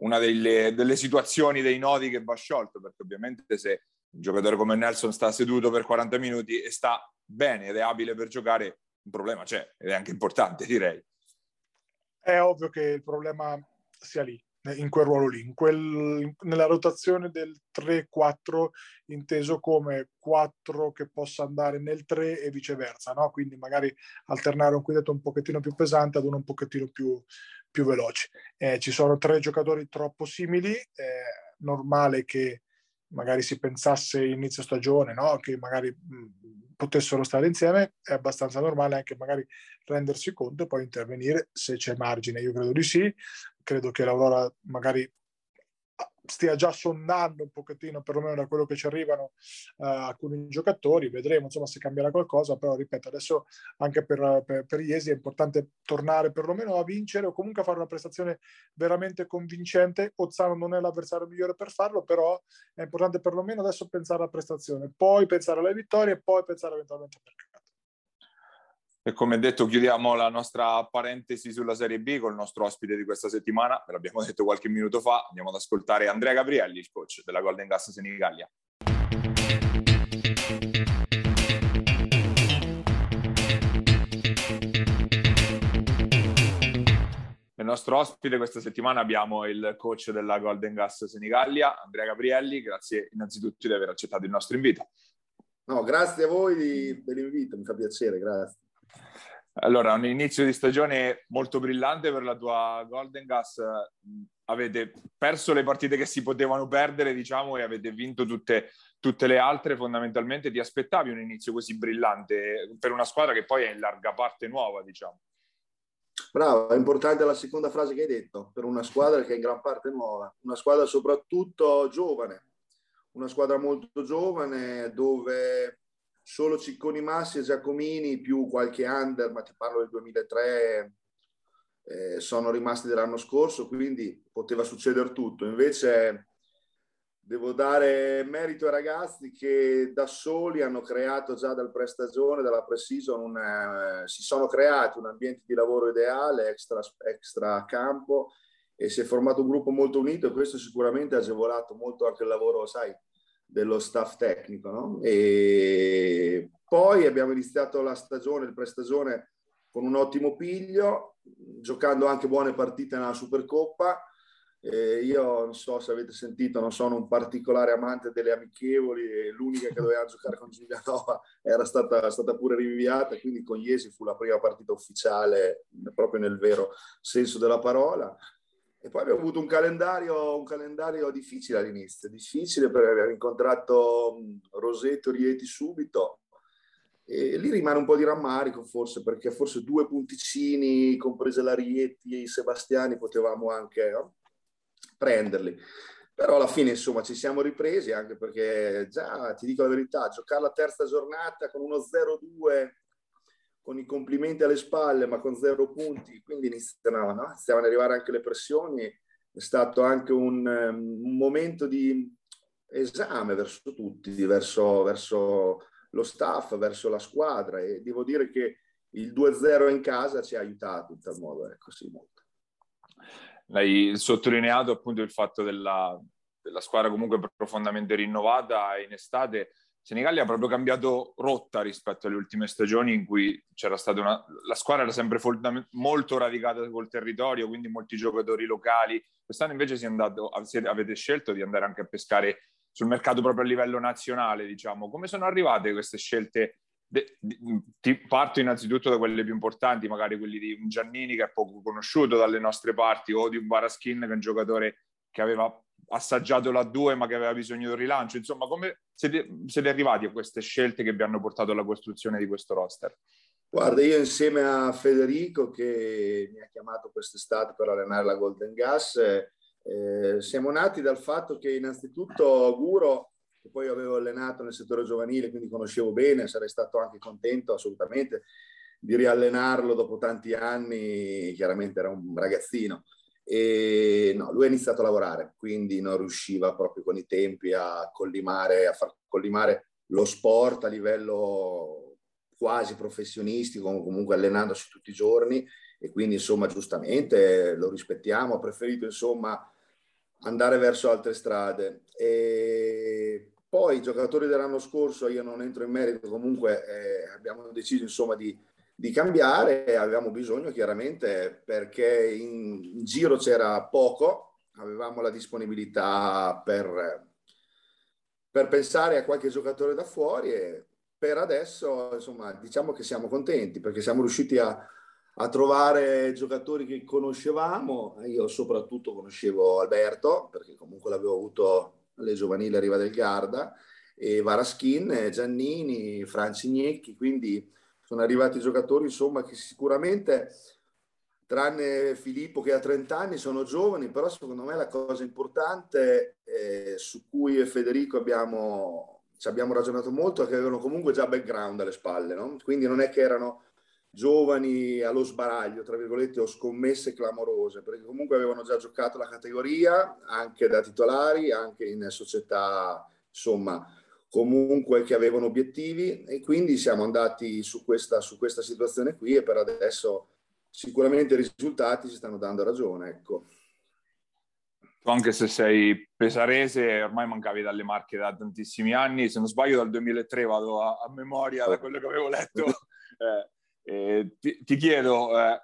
una delle, delle, situazioni, dei nodi che va sciolto, perché ovviamente se un giocatore come Nelson sta seduto per 40 minuti e sta bene ed è abile per giocare, un problema c'è ed è anche importante, direi. È ovvio che il problema sia lì, in quel ruolo lì, quel, nella rotazione del 3-4 inteso come 4 che possa andare nel 3 e viceversa, no? quindi magari alternare un quintetto un pochettino più pesante ad uno un pochettino più, più veloce. Eh, ci sono tre giocatori troppo simili, è normale che magari si pensasse inizio stagione, no? che magari mh, potessero stare insieme, è abbastanza normale anche magari rendersi conto e poi intervenire se c'è margine. Io credo di sì, credo che l'Aurora magari stia già sondando un pochettino, perlomeno da quello che ci arrivano uh, alcuni giocatori, vedremo insomma se cambierà qualcosa, però ripeto, adesso anche per, per, per Iesi è importante tornare perlomeno a vincere o comunque a fare una prestazione veramente convincente. Ozzano non è l'avversario migliore per farlo, però è importante perlomeno adesso pensare alla prestazione, poi pensare alle vittorie e poi pensare eventualmente al mercato. E come detto, chiudiamo la nostra parentesi sulla Serie B con il nostro ospite di questa settimana. Ve l'abbiamo detto qualche minuto fa. Andiamo ad ascoltare Andrea Gabrielli, il coach della Golden Gas Senigallia. Nel nostro ospite questa settimana abbiamo il coach della Golden Gas Senigallia, Andrea Gabrielli. Grazie innanzitutto di aver accettato il nostro invito. No, grazie a voi dell'invito, mi fa piacere, grazie. Allora, un inizio di stagione molto brillante per la tua Golden Gas. Avete perso le partite che si potevano perdere, diciamo, e avete vinto tutte, tutte le altre. Fondamentalmente ti aspettavi un inizio così brillante per una squadra che poi è in larga parte nuova, diciamo. Bravo, è importante la seconda frase che hai detto, per una squadra che è in gran parte nuova, una squadra soprattutto giovane, una squadra molto giovane dove solo Cicconi Massi e Giacomini più qualche under, ma ti parlo del 2003, eh, sono rimasti dell'anno scorso, quindi poteva succedere tutto. Invece devo dare merito ai ragazzi che da soli hanno creato già dal pre-stagione, dalla pre-season, un, eh, si sono creati un ambiente di lavoro ideale, extra, extra campo e si è formato un gruppo molto unito e questo sicuramente ha agevolato molto anche il lavoro, sai, dello staff tecnico. No? E poi abbiamo iniziato la stagione, il pre-stagione con un ottimo piglio, giocando anche buone partite nella Supercoppa. Eh, io non so se avete sentito, non sono un particolare amante delle amichevoli e l'unica che doveva giocare con Giulianova era stata, stata pure rinviata, quindi con Iesi fu la prima partita ufficiale proprio nel vero senso della parola. E poi abbiamo avuto un calendario, un calendario difficile all'inizio, difficile per aver incontrato Roseto Rieti subito. E lì rimane un po' di rammarico forse, perché forse due punticini, comprese la Rieti e i Sebastiani, potevamo anche no? prenderli. Però alla fine, insomma, ci siamo ripresi, anche perché già, ti dico la verità, giocare la terza giornata con uno 0-2 con i complimenti alle spalle, ma con zero punti, quindi iniziano, no? iniziavano ad arrivare anche le pressioni. È stato anche un, um, un momento di esame verso tutti, verso, verso, lo staff, verso la squadra e devo dire che il 2-0 in casa ci ha aiutato in tal modo, ecco sì, molto. L'hai sottolineato appunto il fatto della, della squadra comunque profondamente rinnovata in estate Senigallia ha proprio cambiato rotta rispetto alle ultime stagioni in cui c'era stata una... la squadra era sempre molto radicata col territorio, quindi molti giocatori locali. Quest'anno invece andato, avete scelto di andare anche a pescare sul mercato proprio a livello nazionale, diciamo. Come sono arrivate queste scelte? De, di, parto innanzitutto da quelle più importanti, magari quelli di un Giannini che è poco conosciuto dalle nostre parti o di un Baraskin che è un giocatore che aveva assaggiato la 2 ma che aveva bisogno di un rilancio. Insomma, come siete, siete arrivati a queste scelte che vi hanno portato alla costruzione di questo roster? Guarda, io insieme a Federico che mi ha chiamato quest'estate per allenare la Golden Gas, eh, siamo nati dal fatto che innanzitutto Guro, che poi avevo allenato nel settore giovanile, quindi conoscevo bene, sarei stato anche contento assolutamente di riallenarlo dopo tanti anni, chiaramente era un ragazzino. E no, lui ha iniziato a lavorare, quindi non riusciva proprio con i tempi a collimare, a far collimare lo sport a livello quasi professionistico, comunque allenandosi tutti i giorni e quindi insomma giustamente lo rispettiamo, ha preferito insomma andare verso altre strade. E poi i giocatori dell'anno scorso, io non entro in merito, comunque eh, abbiamo deciso insomma di, di cambiare avevamo bisogno chiaramente perché in giro c'era poco, avevamo la disponibilità per, per pensare a qualche giocatore da fuori e per adesso insomma diciamo che siamo contenti perché siamo riusciti a, a trovare giocatori che conoscevamo, io soprattutto conoscevo Alberto perché comunque l'avevo avuto alle giovanili a Riva del Garda e Varaschin, Giannini, Franci Gnecchi, quindi sono arrivati giocatori insomma che sicuramente tranne Filippo che ha 30 anni sono giovani, però secondo me la cosa importante eh, su cui Federico abbiamo, ci abbiamo ragionato molto è che avevano comunque già background alle spalle, no? quindi non è che erano giovani allo sbaraglio, tra virgolette, o scommesse clamorose, perché comunque avevano già giocato la categoria, anche da titolari, anche in società, insomma, comunque che avevano obiettivi e quindi siamo andati su questa, su questa situazione qui e per adesso sicuramente i risultati ci stanno dando ragione. Ecco. Anche se sei pesarese, ormai mancavi dalle Marche da tantissimi anni, se non sbaglio dal 2003 vado a, a memoria da quello che avevo letto. Eh, eh, ti, ti, chiedo, eh,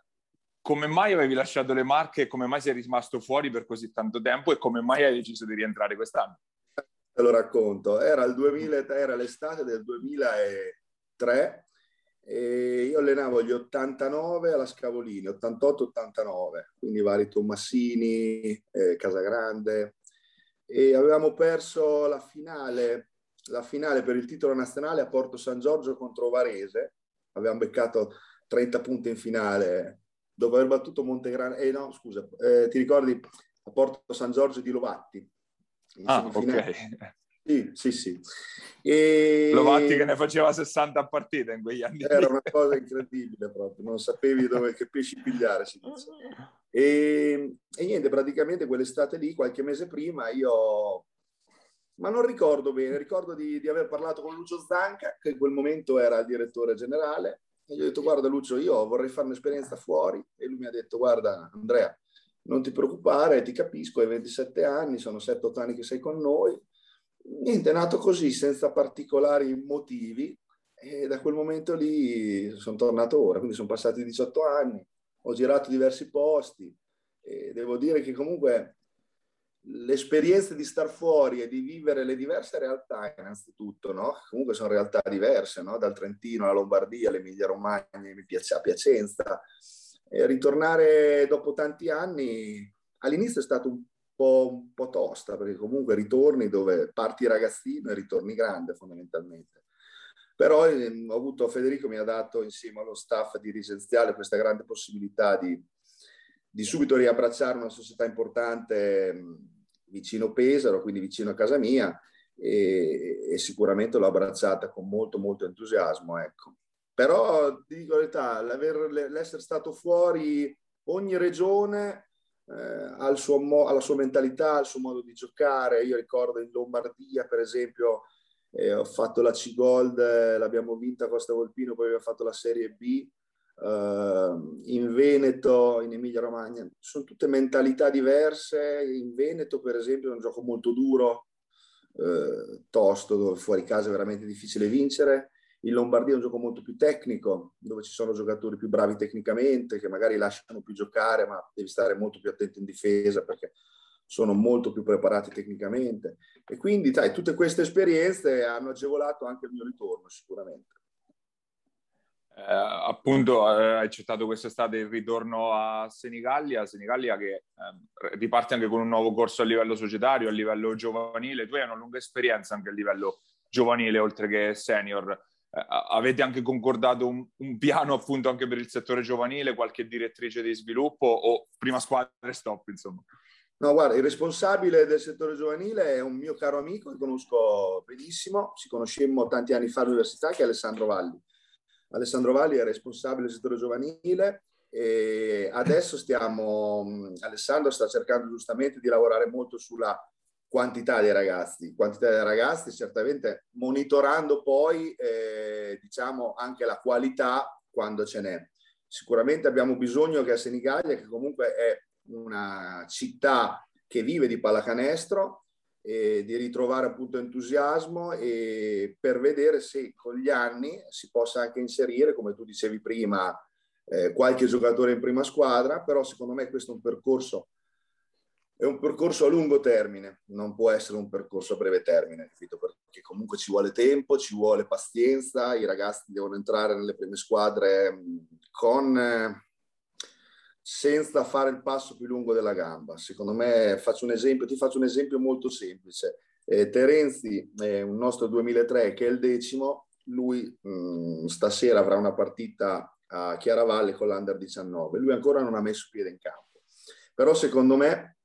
come mai avevi lasciato le Marche, come mai sei rimasto fuori per così tanto tempo e come mai hai deciso di rientrare quest'anno? Te lo racconto, era, il 2000, era l'estate del 2003 e io allenavo gli 89 alla Scavolini, 88-89, quindi vari Tommassini, eh, Casagrande e avevamo perso la finale, la finale per il titolo nazionale a Porto San Giorgio contro Varese avevamo beccato 30 punti in finale dopo aver battuto Montegrano. Eh no, scusa, eh, ti ricordi a Porto San Giorgio di Lovatti? Ah, ok. Sì, sì, sì. E... Lovatti che ne faceva 60 a partita in quegli anni. Era una cosa incredibile proprio, non sapevi dove, che pesci pigliare. Si dice. E, e niente, praticamente quell'estate lì, qualche mese prima, io ma non ricordo bene, ricordo di, di, aver parlato con Lucio Zanca, che in quel momento era il direttore generale, e gli ho detto guarda Lucio, io vorrei fare un'esperienza fuori, e lui mi ha detto guarda Andrea, non ti preoccupare, ti capisco, hai 27 anni, sono 7-8 anni che sei con noi, niente, è nato così, senza particolari motivi, e da quel momento lì sono tornato ora, quindi sono passati 18 anni, ho girato diversi posti, e devo dire che comunque l'esperienza di star fuori e di vivere le diverse realtà innanzitutto, no? comunque sono realtà diverse, no? dal Trentino alla Lombardia, all'Emilia Romagna, a Piacenza, ritornare dopo tanti anni, all'inizio è stato un po', un po' tosta, perché comunque ritorni dove parti ragazzino e ritorni grande fondamentalmente. Però eh, ho avuto, Federico mi ha dato insieme allo staff dirigenziale questa grande possibilità di, di subito riabbracciare una società importante vicino Pesaro, quindi vicino a casa mia, e, e sicuramente l'ho abbracciata con molto, molto entusiasmo. Ecco. Però ti dico la verità, l'essere stato fuori ogni regione eh, ha, suo, ha, la sua mentalità, il suo modo di giocare. Io ricordo in Lombardia, per esempio, eh, ho fatto la C-Gold, eh, l'abbiamo vinta a Costa Volpino, poi abbiamo fatto la Serie B uh, in Veneto, in Emilia Romagna, sono tutte mentalità diverse. In Veneto, per esempio, è un gioco molto duro, eh, tosto, dove fuori casa è veramente difficile vincere. In Lombardia è un gioco molto più tecnico, dove ci sono giocatori più bravi tecnicamente, che magari lasciano più giocare, ma devi stare molto più attento in difesa perché sono molto più preparati tecnicamente. E quindi, sai, tutte queste esperienze hanno agevolato anche il mio ritorno, sicuramente. Eh, appunto, eh, hai citato quest'estate il ritorno a Senigallia, Senigallia che eh, riparte anche con un nuovo corso a livello societario, a livello giovanile. Tu hai una lunga esperienza anche a livello giovanile, oltre che senior. Eh, avete anche concordato un, un, piano appunto anche per il settore giovanile, qualche direttrice di sviluppo o prima squadra e stop, insomma? No, guarda, il responsabile del settore giovanile è un mio caro amico che conosco benissimo, ci conoscemmo tanti anni fa all'università, che è Alessandro Valli. Alessandro Valli è responsabile del settore giovanile e adesso stiamo, Alessandro sta cercando giustamente di lavorare molto sulla quantità dei ragazzi, quantità dei ragazzi certamente monitorando poi eh, diciamo anche la qualità quando ce n'è. Sicuramente abbiamo bisogno che a Senigallia, che comunque è una città che vive di pallacanestro, e di ritrovare appunto entusiasmo e per vedere se con gli anni si possa anche inserire, come tu dicevi prima, eh, qualche giocatore in prima squadra, però secondo me questo è un percorso è un percorso a lungo termine, non può essere un percorso a breve termine, capito? Perché comunque ci vuole tempo, ci vuole pazienza, i ragazzi devono entrare nelle prime squadre con senza fare il passo più lungo della gamba. Secondo me, faccio un esempio, ti faccio un esempio molto semplice. Eh, Terenzi, eh, un nostro 2003 che è il decimo, lui mh, stasera avrà una partita a Chiaravalle con l'Under 19. Lui ancora non ha messo piede in campo. Però secondo me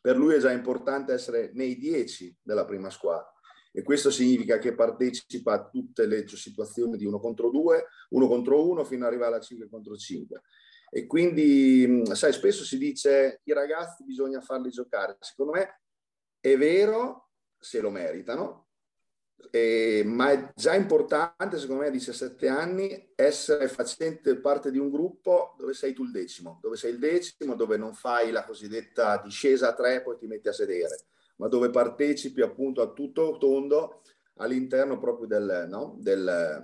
per lui è già importante essere nei 10 della prima squadra e questo significa che partecipa a tutte le situazioni di uno contro due, uno contro uno fino ad arrivare a 5 contro 5. E quindi, mm, sai, spesso si dice i ragazzi bisogna farli giocare. Secondo me è vero se lo meritano, eh, ma è già importante, secondo me, a 17 anni, essere facente parte di un gruppo dove sei tu il decimo, dove sei il decimo, dove non fai la cosiddetta discesa a tre, poi ti metti a sedere, ma dove partecipi appunto a tutto tondo all'interno proprio del, no? del,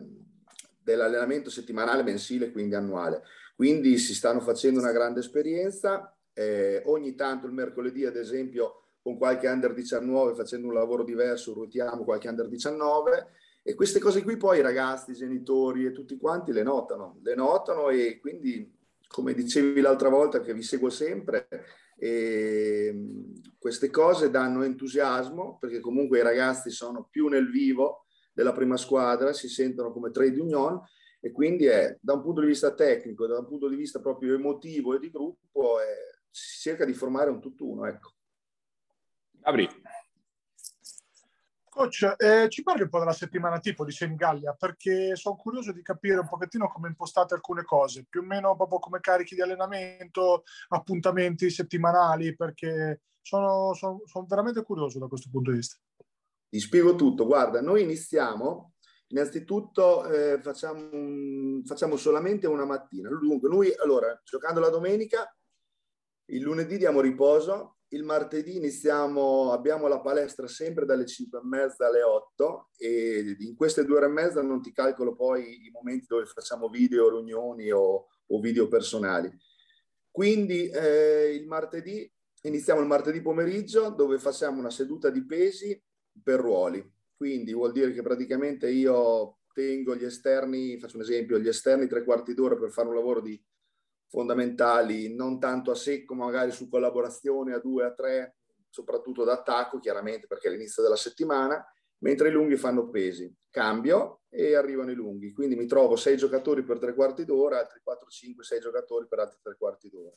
dell'allenamento settimanale, mensile, quindi annuale. Quindi si stanno facendo una grande esperienza. Eh, ogni tanto il mercoledì, ad esempio, con qualche under 19, facendo un lavoro diverso, ruotiamo qualche under 19 e queste cose qui poi i ragazzi, i genitori e tutti quanti le notano, le notano e quindi, come dicevi l'altra volta che vi seguo sempre, e queste cose danno entusiasmo perché comunque i ragazzi sono più nel vivo della prima squadra, si sentono come trade union e quindi è da un punto di vista tecnico, da un punto di vista proprio emotivo e di gruppo, è, si cerca di formare un tutt'uno. Ecco. Gabri. Coach, eh, ci parli un po' della settimana tipo di Senigallia perché sono curioso di capire un pochettino come impostate alcune cose, più o meno proprio come carichi di allenamento, appuntamenti settimanali, perché sono, sono, sono veramente curioso da questo punto di vista. Ti spiego tutto. Guarda, noi iniziamo Innanzitutto eh, facciamo, un, facciamo, solamente una mattina. Dunque, noi allora, giocando la domenica, il lunedì diamo riposo, il martedì iniziamo, abbiamo la palestra sempre dalle 5 e mezza alle 8 e in queste due ore e mezza non ti calcolo poi i momenti dove facciamo video, riunioni o, o video personali. Quindi eh, il martedì, iniziamo il martedì pomeriggio dove facciamo una seduta di pesi per ruoli quindi vuol dire che praticamente io tengo gli esterni, faccio un esempio, gli esterni tre quarti d'ora per fare un lavoro di fondamentali, non tanto a secco, ma magari su collaborazione a due, a tre, soprattutto d'attacco, chiaramente perché è l'inizio della settimana, mentre i lunghi fanno pesi. Cambio e arrivano i lunghi. Quindi mi trovo sei giocatori per tre quarti d'ora, altri 4, 5, 6 giocatori per altri tre quarti d'ora.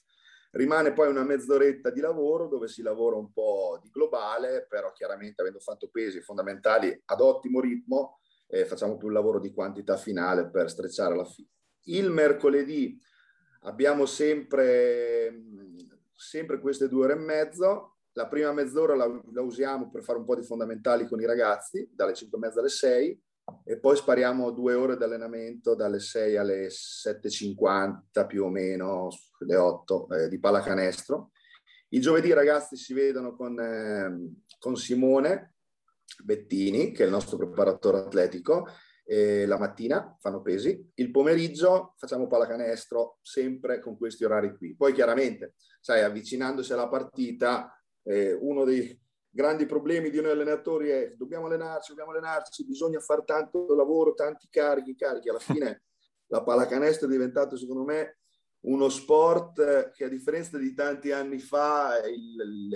Rimane poi una mezz'oretta di lavoro dove si lavora un po' di globale, però chiaramente avendo fatto pesi fondamentali ad ottimo ritmo, eh, facciamo più un lavoro di quantità finale per strecciare la fine. Il mercoledì abbiamo sempre, sempre queste due ore e mezzo. La prima mezz'ora la, la usiamo per fare un po' di fondamentali con i ragazzi, dalle 5 e mezza alle 6 e poi spariamo due ore di allenamento dalle 6 alle 7.50 più o meno, le 8 eh, di pallacanestro. Il giovedì i ragazzi si vedono con, eh, con Simone Bettini, che è il nostro preparatore atletico, eh, la mattina fanno pesi, il pomeriggio facciamo pallacanestro, sempre con questi orari qui. Poi chiaramente, sai, avvicinandosi alla partita, eh, uno dei grandi problemi di noi allenatori è dobbiamo allenarci, dobbiamo allenarci, bisogna fare tanto lavoro, tanti carichi, carichi. Alla fine la pallacanestro è diventato, secondo me, uno sport che a differenza di tanti anni fa, il,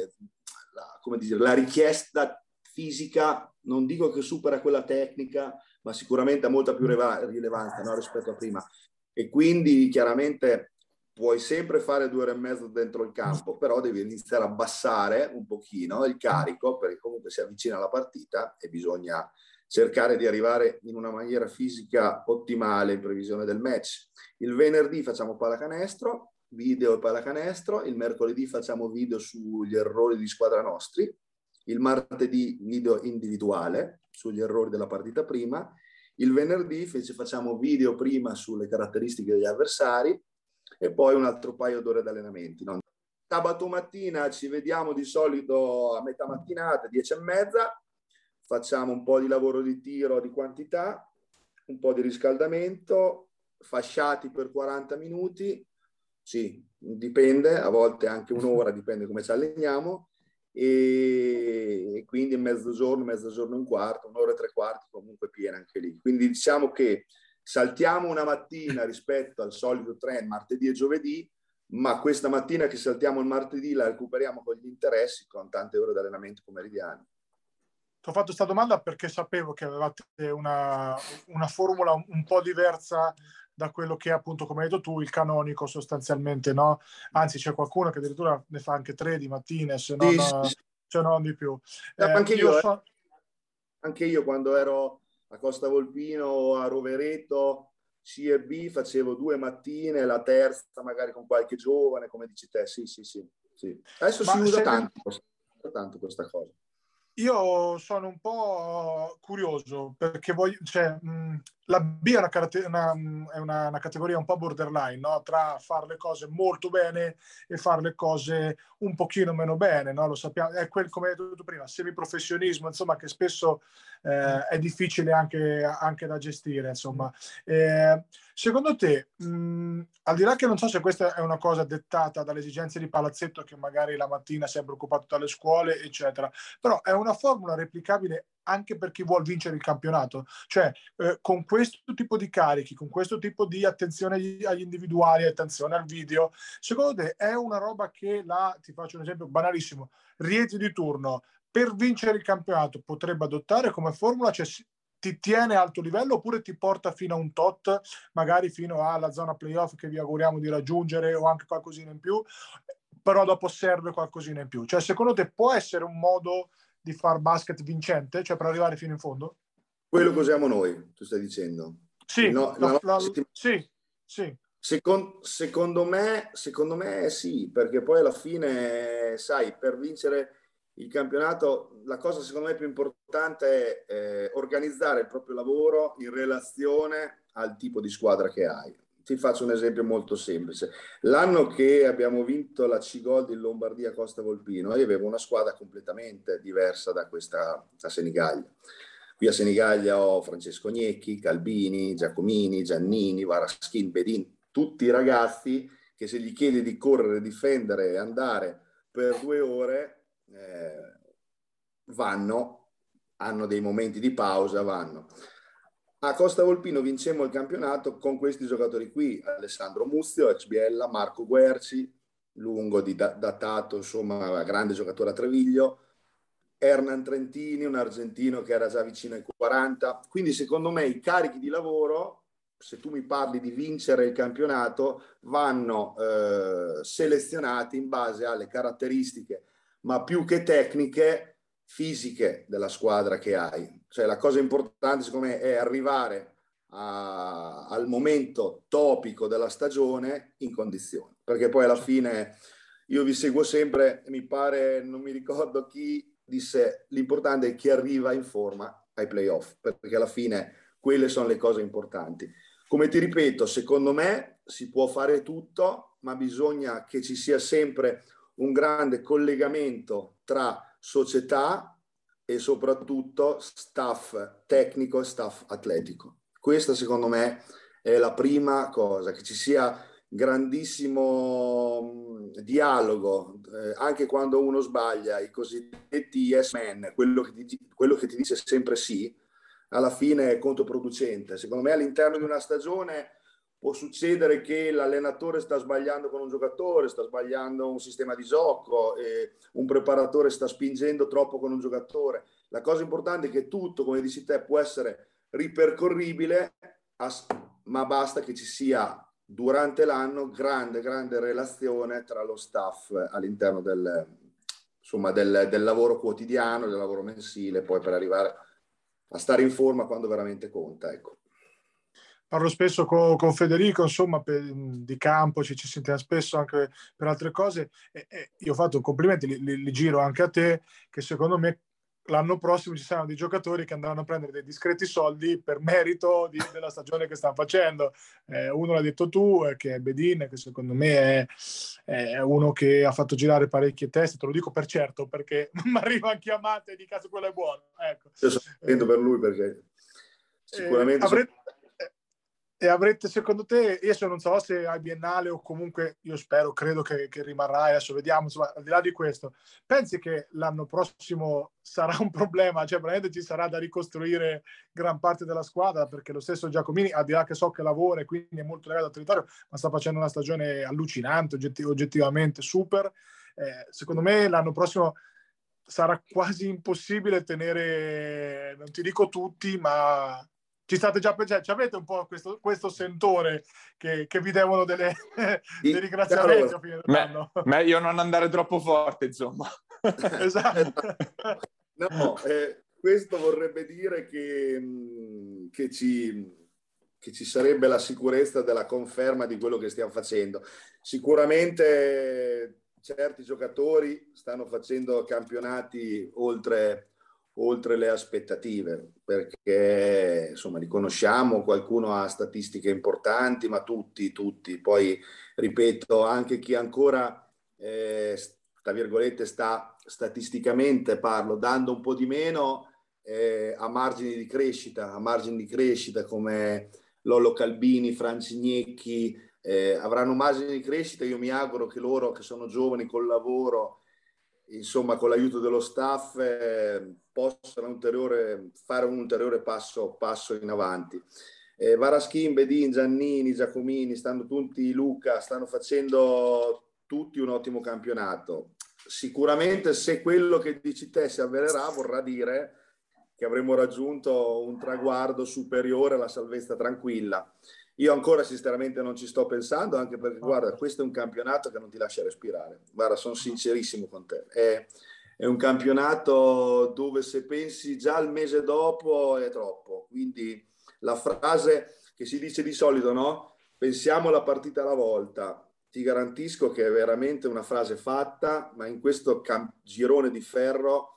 la, dire, la richiesta fisica, non dico che supera quella tecnica, ma sicuramente ha molta più rilevanza no, rispetto a prima. E quindi chiaramente puoi sempre fare due ore e mezzo dentro il campo, però devi iniziare a abbassare un pochino il carico perché comunque si avvicina la partita e bisogna cercare di arrivare in una maniera fisica ottimale in previsione del match. Il venerdì facciamo pallacanestro, video e pallacanestro, il mercoledì facciamo video sugli errori di squadra nostri, il martedì video individuale sugli errori della partita prima, il venerdì facciamo video prima sulle caratteristiche degli avversari e poi un altro paio d'ore di allenamenti. No? Sabato mattina ci vediamo di solito a metà mattinata, 10 e mezza, facciamo un po' di lavoro di tiro di quantità, un po' di riscaldamento, fasciati per 40 minuti, sì, dipende, a volte anche un'ora, dipende come ci alleniamo, e quindi mezzogiorno, mezzogiorno e un quarto, un'ora e tre quarti comunque piena anche lì. Quindi diciamo che saltiamo una mattina rispetto al solito trend martedì e giovedì, ma questa mattina che saltiamo il martedì la recuperiamo con gli interessi, con tante ore di allenamento pomeridiano. Ti ho fatto questa domanda perché sapevo che avevate una, una formula un po' diversa da quello che è appunto, come hai detto tu, il canonico sostanzialmente, no? Anzi, c'è qualcuno che addirittura ne fa anche tre di mattine, se non, sì, sì. non di più. Eh, anche, io, io so... eh, anche io quando ero a Costa Volpino o a Rovereto, C e B, facevo due mattine, la terza magari con qualche giovane, come dici te, sì, sì, sì. sì. Adesso Ma si usa tanto, tanto questa cosa. Io sono un po' curioso perché voglio, cioè, mh, la B è, una, una, è una, una, categoria un po' borderline, no? tra fare le cose molto bene e fare le cose un pochino meno bene, no? lo sappiamo, è quel, come hai detto prima, semiprofessionismo, insomma, che spesso eh, è difficile anche, anche, da gestire, insomma. Eh, secondo te, mh, al di là che non so se questa è una cosa dettata dalle esigenze di palazzetto che magari la mattina si è preoccupato dalle scuole, eccetera, però è una formula replicabile anche per chi vuole vincere il campionato. Cioè, eh, con questo tipo di carichi, con questo tipo di attenzione agli individuali, attenzione al video, secondo te è una roba che la, ti faccio un esempio banalissimo, Rieti di turno, per vincere il campionato potrebbe adottare come formula, cioè ti tiene alto livello oppure ti porta fino a un tot, magari fino alla zona playoff che vi auguriamo di raggiungere o anche qualcosina in più, però dopo serve qualcosina in più. Cioè, secondo te può essere un modo di far basket vincente, cioè per arrivare fino in fondo? Quello che usiamo noi, tu stai dicendo. Sì, no, la, la, sì, sì. Second, secondo, me, secondo me sì, perché poi alla fine, sai, per vincere il campionato, la cosa secondo me più importante è eh, organizzare il proprio lavoro in relazione al tipo di squadra che hai ti faccio un esempio molto semplice. L'anno che abbiamo vinto la C-Gold in Lombardia Costa Volpino, io avevo una squadra completamente diversa da questa a Senigallia. Qui a Senigallia ho Francesco Gnecchi, Calbini, Giacomini, Giannini, Varaschin, Bedin, tutti i ragazzi che se gli chiedi di correre, difendere e andare per due ore, eh, vanno, hanno dei momenti di pausa, vanno. A Costa Volpino vincemmo il campionato con questi giocatori qui, Alessandro Muzio, ex Biella, Marco Guerci, lungo di datato, insomma, grande giocatore a Treviglio, Hernan Trentini, un argentino che era già vicino ai 40. Quindi secondo me i carichi di lavoro, se tu mi parli di vincere il campionato, vanno eh, selezionati in base alle caratteristiche, ma più che tecniche, fisiche della squadra che hai. Cioè la cosa importante secondo me è arrivare a, al momento topico della stagione in condizioni, perché poi alla fine io vi seguo sempre mi pare, non mi ricordo chi disse, l'importante è chi arriva in forma ai playoff, perché alla fine quelle sono le cose importanti. Come ti ripeto, secondo me si può fare tutto, ma bisogna che ci sia sempre un grande collegamento tra società, e soprattutto staff tecnico e staff atletico. Questa secondo me è la prima cosa, che ci sia grandissimo dialogo, eh, anche quando uno sbaglia, i cosiddetti yes men, quello quello che ti dice sempre sì, alla fine è controproducente. Secondo me all'interno di una stagione può succedere che l'allenatore sta sbagliando con un giocatore, sta sbagliando un sistema di gioco, un preparatore sta spingendo troppo con un giocatore. La cosa importante è che tutto, come dici te, può essere ripercorribile, ma basta che ci sia durante l'anno grande, grande relazione tra lo staff all'interno del, insomma, del, del lavoro quotidiano, del lavoro mensile, poi per arrivare a stare in forma quando veramente conta. Ecco. Parlo spesso con, con Federico, insomma, per, di campo, ci, ci sentiamo spesso anche per altre cose. E, e io ho fatto complimenti, li, li, li giro anche a te, che secondo me l'anno prossimo ci saranno dei giocatori che andranno a prendere dei discreti soldi per merito di, della stagione che stanno facendo. Eh, uno l'ha detto tu, eh, che è Bedin, che secondo me è, è, uno che ha fatto girare parecchie teste, te lo dico per certo perché mi arrivano chiamate di caso quello è buono. Ecco. Io sono contento per lui perché eh, sicuramente... Eh, avrete, e avrete, secondo te, adesso non so se hai biennale o comunque io spero, credo che, che rimarrai, adesso vediamo, insomma, al di là di questo, pensi che l'anno prossimo sarà un problema? Cioè, veramente ci sarà da ricostruire gran parte della squadra, perché lo stesso Giacomini, al di là che so che lavora e quindi è molto legato al territorio, ma sta facendo una stagione allucinante, oggettiv- oggettivamente super. Eh, secondo me l'anno prossimo sarà quasi impossibile tenere, non ti dico tutti, ma ci state già pensando, cioè, avete un po' questo, questo sentore che, che, vi devono delle, dei ringraziamenti a fine dell'anno. Meglio non andare troppo forte, insomma. esatto. no, eh, questo vorrebbe dire che, mm, che, ci, che ci sarebbe la sicurezza della conferma di quello che stiamo facendo. Sicuramente certi giocatori stanno facendo campionati oltre oltre le aspettative, perché insomma li conosciamo, qualcuno ha statistiche importanti, ma tutti, tutti. Poi ripeto, anche chi ancora, eh, tra virgolette, sta statisticamente, parlo, dando un po' di meno, eh, a margini di crescita, a margini di crescita come Lollo Calbini, Franci Gnecchi, eh, avranno margini di crescita. Io mi auguro che loro, che sono giovani col lavoro, insomma, con l'aiuto dello staff, eh, possano ulteriore, fare un ulteriore passo, passo in avanti. Eh, Varaschin, Bedin, Giannini, Giacomini, stanno tutti, Luca, stanno facendo tutti un ottimo campionato. Sicuramente se quello che dici te si avvererà vorrà dire che avremo raggiunto un traguardo superiore alla salvezza tranquilla. Io ancora sinceramente non ci sto pensando, anche perché guarda, questo è un campionato che non ti lascia respirare. Guarda, sono sincerissimo con te. È, è un campionato dove se pensi già al mese dopo è troppo. Quindi la frase che si dice di solito, no? Pensiamo la partita alla volta. Ti garantisco che è veramente una frase fatta, ma in questo camp- girone di ferro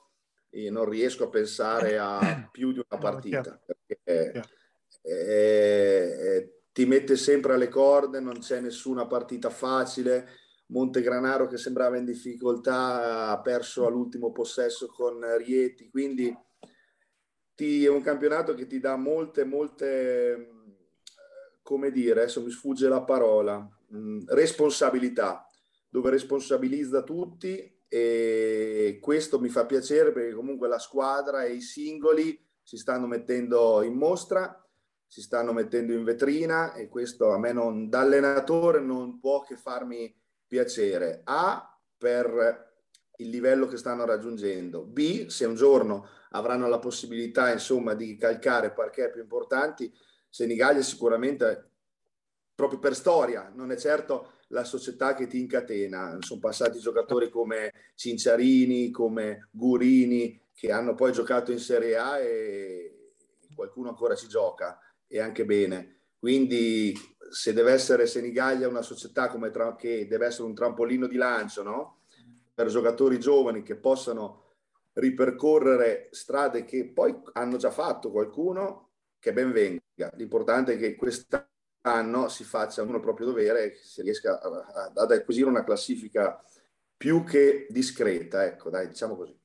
io non riesco a pensare a più di una partita. Perché è, è, è ti mette sempre alle corde, non c'è nessuna partita facile. Montegranaro che sembrava in difficoltà ha perso all'ultimo possesso con Rieti, quindi ti, è un campionato che ti dà molte, molte, come dire, adesso mi sfugge la parola, mm, responsabilità, dove responsabilizza tutti. E questo mi fa piacere perché comunque la squadra e i singoli si stanno mettendo in mostra si stanno mettendo in vetrina e questo a me non, da allenatore non può che farmi piacere. A, per il livello che stanno raggiungendo. B, se un giorno avranno la possibilità, insomma, di calcare parquet più importanti, Senigallia sicuramente, proprio per storia, non è certo la società che ti incatena. Sono passati giocatori come Cinciarini, come Gurini, che hanno poi giocato in Serie A e qualcuno ancora ci gioca e anche bene. Quindi se deve essere Senigallia una società come tra, che deve essere un trampolino di lancio no? per giocatori giovani che possano ripercorrere strade che poi hanno già fatto qualcuno, che ben venga. L'importante è che quest'anno si faccia uno proprio dovere e si riesca ad acquisire una classifica più che discreta, ecco, dai, diciamo così.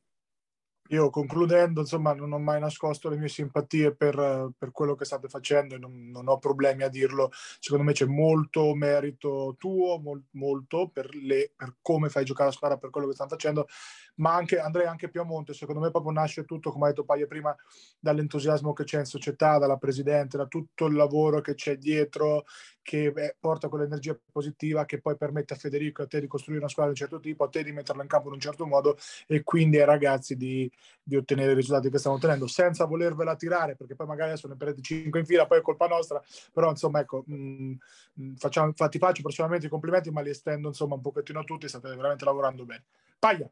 Io concludendo, insomma, non ho mai nascosto le mie simpatie per, per quello che state facendo e non, non, ho problemi a dirlo. Secondo me c'è molto merito tuo, mol, molto per, le, per, come fai giocare la squadra, per quello che stanno facendo, ma anche Andrea, anche Piemonte, secondo me proprio nasce tutto, come ha detto Paia prima, dall'entusiasmo che c'è in società, dalla presidente, da tutto il lavoro che c'è dietro, che porta quell'energia positiva che poi permette a Federico e a te di costruire una squadra di un certo tipo, a te di metterla in campo in un certo modo e quindi ai ragazzi di, di ottenere i risultati che stiamo ottenendo, senza volervela tirare, perché poi magari adesso ne prendete 5 in fila, poi è colpa nostra, però insomma ecco, mh, mm, mm, facciamo, infatti faccio personalmente i complimenti, ma li estendo insomma un pochettino a tutti, state veramente lavorando bene. Paglia!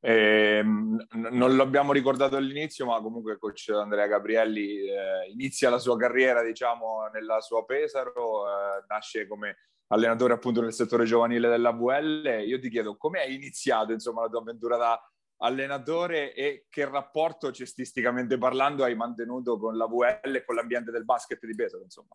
Eh, non l'abbiamo ricordato all'inizio, ma comunque il coach Andrea Gabrielli eh, inizia la sua carriera, diciamo, nella sua Pesaro, eh, nasce come allenatore appunto nel settore giovanile della VL. Io ti chiedo come hai iniziato, insomma, la tua avventura da allenatore e che rapporto cestisticamente parlando hai mantenuto con la VL e con l'ambiente del basket di Pesaro, insomma.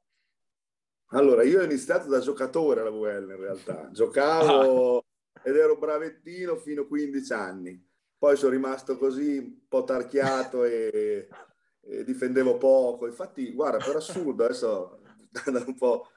Allora, io ho iniziato da giocatore alla VL in realtà. Giocavo ah ed ero bravettino fino a 15 anni. Poi sono rimasto così un po' tarchiato e, e difendevo poco. Infatti, guarda, per assurdo, adesso un po'...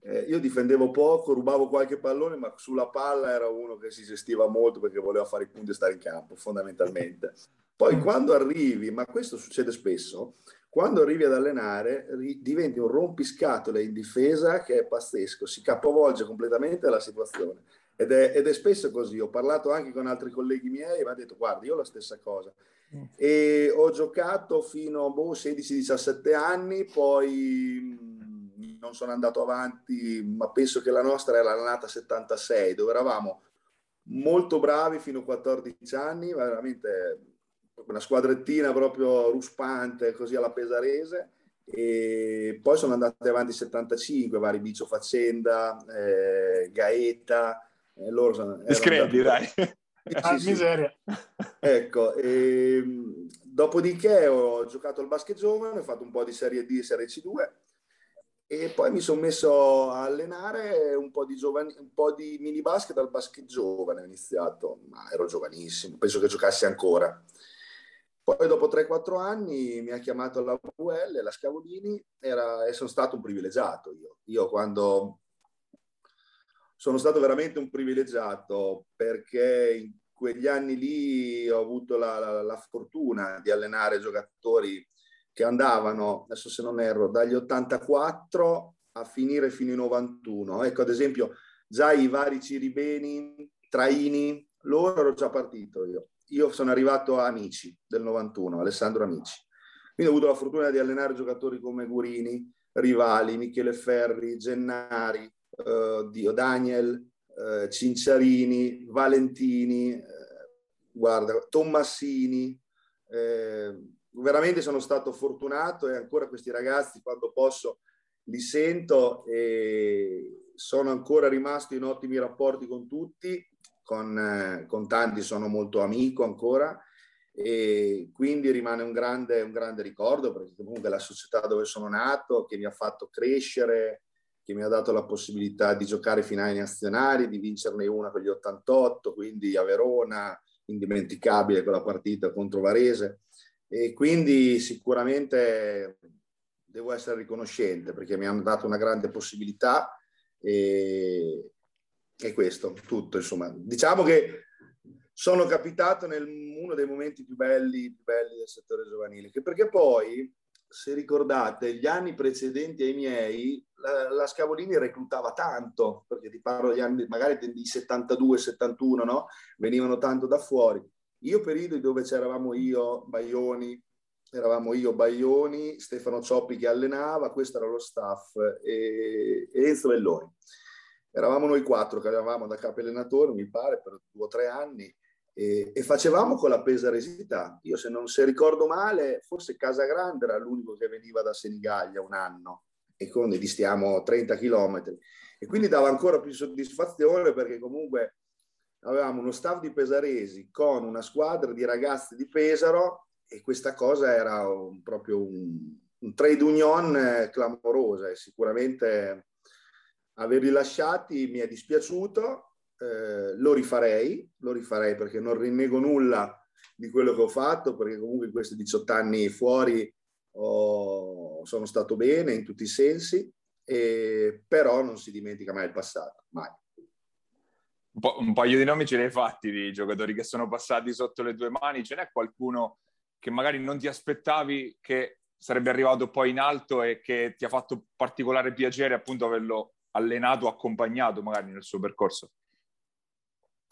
Eh, io difendevo poco, rubavo qualche pallone, ma sulla palla era uno che si gestiva molto perché voleva fare i punti e stare in campo, fondamentalmente. Poi quando arrivi, ma questo succede spesso, quando arrivi ad allenare diventi un rompiscatole in difesa che è pazzesco, si capovolge completamente la situazione. Ed è, ed è, spesso così. Ho parlato anche con altri colleghi miei e mi hanno detto: Guarda, io la stessa cosa. Mm. E ho giocato fino a boh, 16-17 anni, poi mm, non sono andato avanti, ma penso che la nostra era la nata 76, dove eravamo molto bravi fino a 14 anni, veramente una squadrettina proprio ruspante, così alla pesarese. E poi sono andati avanti 75, vari Bicio Faccenda, eh, Gaeta, eh, loro sono, Discreti, dai. Ah, sì, miseria. Ecco, e, ehm, dopodiché ho giocato al basket giovane, ho fatto un po' di Serie D e Serie C2 e poi mi sono messo a allenare un po' di, giovani, un po' di mini basket al basket giovane, ho iniziato, ma ero giovanissimo, penso che giocassi ancora. Poi dopo 3-4 anni mi ha chiamato la VL, la Scavolini, era, e sono stato un privilegiato io. Io quando sono stato veramente un privilegiato perché in quegli anni lì ho avuto la, la, la fortuna di allenare giocatori che andavano, adesso se non erro, dagli 84 a finire fino ai 91. Ecco, ad esempio, già i vari Ciribeni, Traini, loro ero già partito io. Io sono arrivato a Amici del 91, Alessandro Amici. Quindi ho avuto la fortuna di allenare giocatori come Gurini, Rivali, Michele Ferri, Gennari, uh, Dio, Daniel, uh, Cinciarini, Valentini, uh, guarda, Tommasini. veramente sono stato fortunato e ancora questi ragazzi quando posso li sento e sono ancora rimasto in ottimi rapporti con tutti, con, con tanti sono molto amico ancora e quindi rimane un grande, un grande ricordo perché comunque la società dove sono nato, che mi ha fatto crescere, che mi ha dato la possibilità di giocare finali nazionali, di vincerne una con gli 88, quindi a Verona, indimenticabile quella partita contro Varese. E quindi sicuramente devo essere riconoscente perché mi hanno dato una grande possibilità e, e questo, tutto insomma. Diciamo che sono capitato in uno dei momenti più belli, più belli del settore giovanile, perché poi se ricordate, gli anni precedenti ai miei, la, la, Scavolini reclutava tanto, perché ti parlo degli anni magari di 72, 71, no? Venivano tanto da fuori. Io periodi dove c'eravamo io, Baioni, eravamo io, Baioni, Stefano Cioppi che allenava, questo era lo staff, e, e Enzo Belloni. Eravamo noi quattro che avevamo da capo allenatore, mi pare, per due o tre anni, e, e, facevamo con la pesaresità. Io se non se ricordo male, forse Casagrande era l'unico che veniva da Senigallia un anno e quindi distiamo 30 km. E quindi dava ancora più soddisfazione perché comunque avevamo uno staff di pesaresi con una squadra di ragazzi di Pesaro e questa cosa era un, proprio un, un trade union eh, clamorosa e sicuramente averli lasciati mi è dispiaciuto eh, lo rifarei, lo rifarei perché non rinnego nulla di quello che ho fatto, perché comunque in questi 18 anni fuori ho, sono stato bene in tutti i sensi, e, però non si dimentica mai il passato, mai. Un, po', un paio di nomi ce li hai fatti di giocatori che sono passati sotto le tue mani, ce n'è qualcuno che magari non ti aspettavi che sarebbe arrivato poi in alto e che ti ha fatto particolare piacere appunto averlo allenato, accompagnato magari nel suo percorso?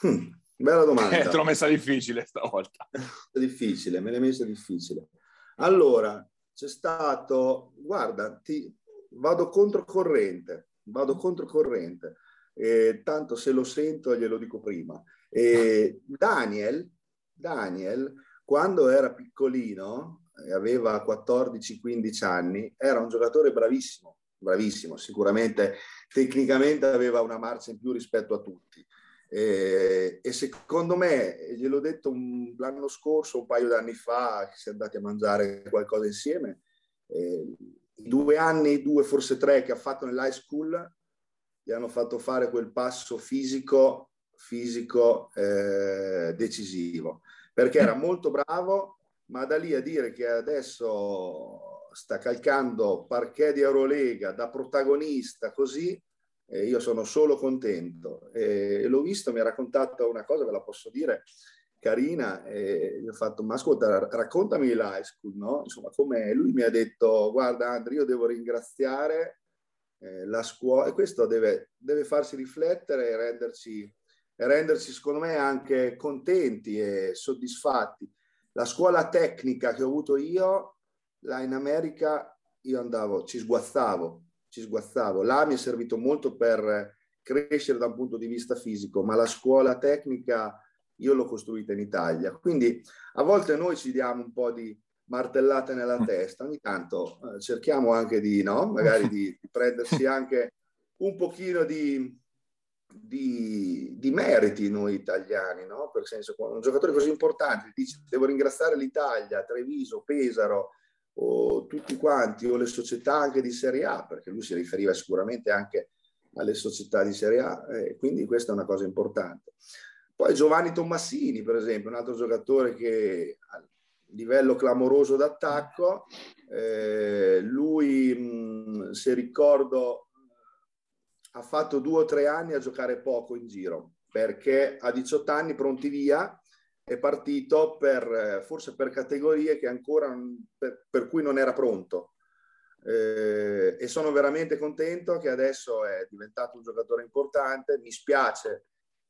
Hmm, bella domanda. te l'ho messa difficile stavolta. difficile, me l'hai messa difficile. Allora, c'è stato, guarda, ti, vado controcorrente, vado controcorrente. Eh, tanto se lo sento glielo dico prima. Eh, Daniel, Daniel, quando era piccolino, aveva 14-15 anni, era un giocatore bravissimo, bravissimo, sicuramente tecnicamente aveva una marcia in più rispetto a tutti. E, e secondo me, gliel'ho detto un, l'anno scorso, un paio d'anni fa, che si è andati a mangiare qualcosa insieme, eh, i due anni, due forse tre che ha fatto nell'high school, gli hanno fatto fare quel passo fisico, fisico eh, decisivo, perché era molto bravo, ma da lì a dire che adesso sta calcando parquet di Eurolega da protagonista così, eh, io sono solo contento. E l'ho visto, mi ha raccontato una cosa, ve la posso dire, carina, e gli ho fatto, ma ascolta, raccontami l'high school, no? Insomma, come lui mi ha detto, guarda Andrea, io devo ringraziare eh, la scuola, e questo deve, deve farsi riflettere e renderci, e renderci, secondo me, anche contenti e soddisfatti la scuola tecnica che ho avuto io, là in America, io andavo, ci sguazzavo, ci sguazzavo. Là mi è servito molto per crescere da un punto di vista fisico, ma la scuola tecnica io l'ho costruita in Italia. Quindi a volte noi ci diamo un po' di martellate nella testa, ogni tanto eh, cerchiamo anche di, no? Magari di, di prendersi anche un pochino di, di, di, meriti noi italiani, no? Per senso, un giocatore così importante dice devo ringraziare l'Italia, Treviso, Pesaro, o tutti quanti, o le società anche di Serie A, perché lui si riferiva sicuramente anche alle società di Serie A, eh, quindi questa è una cosa importante. Poi Giovanni Tommasini, per esempio, un altro giocatore che a livello clamoroso d'attacco, eh, lui, se ricordo, ha fatto due o tre anni a giocare poco in giro perché a 18 anni pronti via è partito per, forse per categorie che ancora per, per cui non era pronto. Eh, e sono veramente contento che adesso è diventato un giocatore importante. Mi spiace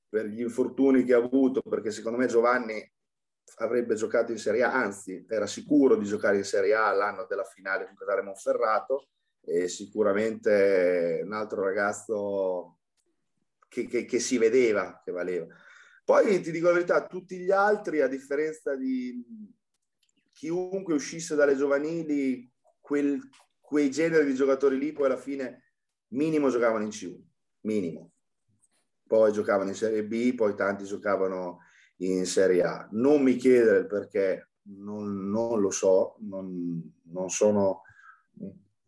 per gli infortuni che ha avuto perché secondo me Giovanni avrebbe giocato in Serie A anzi era sicuro di giocare in Serie A l'anno della finale con Casale Monferrato. E sicuramente un altro ragazzo che, che, che, si vedeva che valeva. Poi ti dico la verità, tutti gli altri, a differenza di chiunque uscisse dalle giovanili, quel, quei generi di giocatori lì poi alla fine minimo giocavano in C1, minimo. Poi giocavano in Serie B, poi tanti giocavano in Serie A. Non mi chiedere il perché, non, non lo so, non, non sono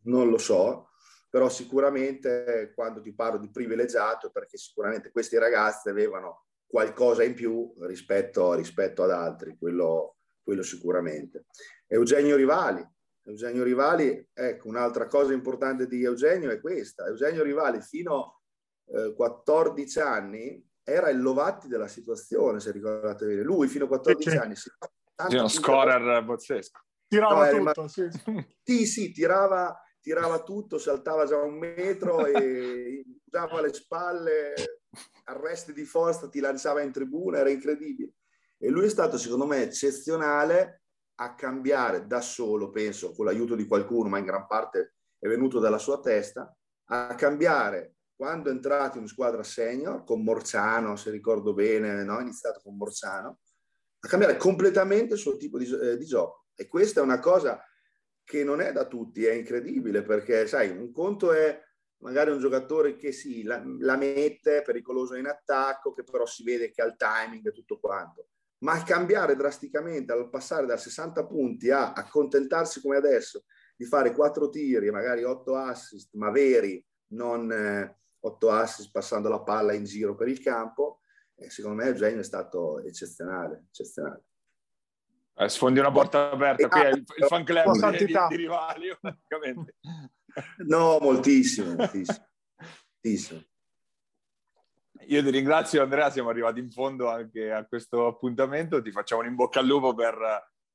non lo so, però sicuramente quando ti parlo di privilegiato, perché sicuramente questi ragazzi avevano qualcosa in più rispetto, rispetto ad altri, quello, quello sicuramente. Eugenio Rivali, Eugenio Rivali, ecco, un'altra cosa importante di Eugenio è questa. Eugenio Rivali fino a eh, 14 anni era il Lovatti della situazione, se ricordate bene. Lui fino a 14 sì, anni si uno scorer bozzesco. Tirava no, tutto, sì. sì, sì, tirava, tirava tutto, saltava già un metro e usava le spalle, arresti di forza, ti lanciava in tribuna, era incredibile. E lui è stato, secondo me, eccezionale a cambiare da solo, penso, con l'aiuto di qualcuno, ma in gran parte è venuto dalla sua testa, a cambiare quando è entrato in squadra senior, con Morzano, se ricordo bene, no? è iniziato con Morzano, a cambiare completamente il suo tipo di, eh, di gioco. E questa è una cosa che non è da tutti, è incredibile perché, sai, un conto è magari un giocatore che sì, la, la mette, pericoloso in attacco, che però si vede che ha il timing e tutto quanto. Ma cambiare drasticamente, al passare da 60 punti a accontentarsi come adesso, di fare quattro tiri e magari otto assist, ma veri, non eh, otto assist passando la palla in giro per il campo, eh, secondo me Eugenio è stato eccezionale, eccezionale. Eh, sfondi una porta aperta, qui è il, il fan club di, di, rivali, praticamente. No, moltissimo, moltissimo. moltissimo. Io ti ringrazio Andrea, siamo arrivati in fondo anche a questo appuntamento, ti facciamo un in bocca al lupo per,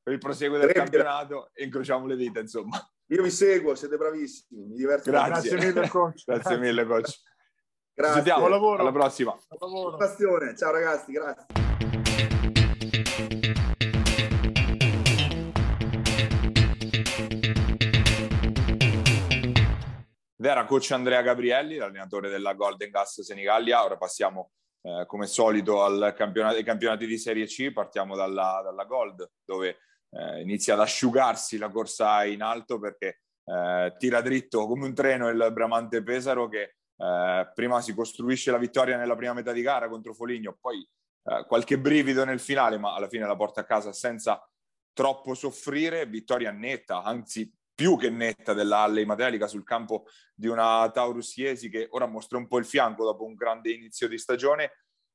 per il proseguo del Previa. campionato e incrociamo le dita, insomma. Io vi seguo, siete bravissimi, mi diverto. Grazie, Grazie mille coach. Grazie mille coach. Grazie. Buon lavoro. Alla prossima. Buon lavoro. Ciao ragazzi, grazie. Ed era coach Andrea Gabrielli, l'allenatore della Golden Gas Senigallia. Ora passiamo eh, come solito ai campionati di Serie C, partiamo dalla, dalla Gold, dove eh, inizia ad asciugarsi la corsa in alto perché eh, tira dritto come un treno il Bramante Pesaro che eh, prima si costruisce la vittoria nella prima metà di gara contro Foligno, poi eh, qualche brivido nel finale, ma alla fine la porta a casa senza troppo soffrire, vittoria netta, anzi più che netta della Halle Materialica sul campo di una Taurus Iesi che ora mostra un po' il fianco dopo un grande inizio di stagione.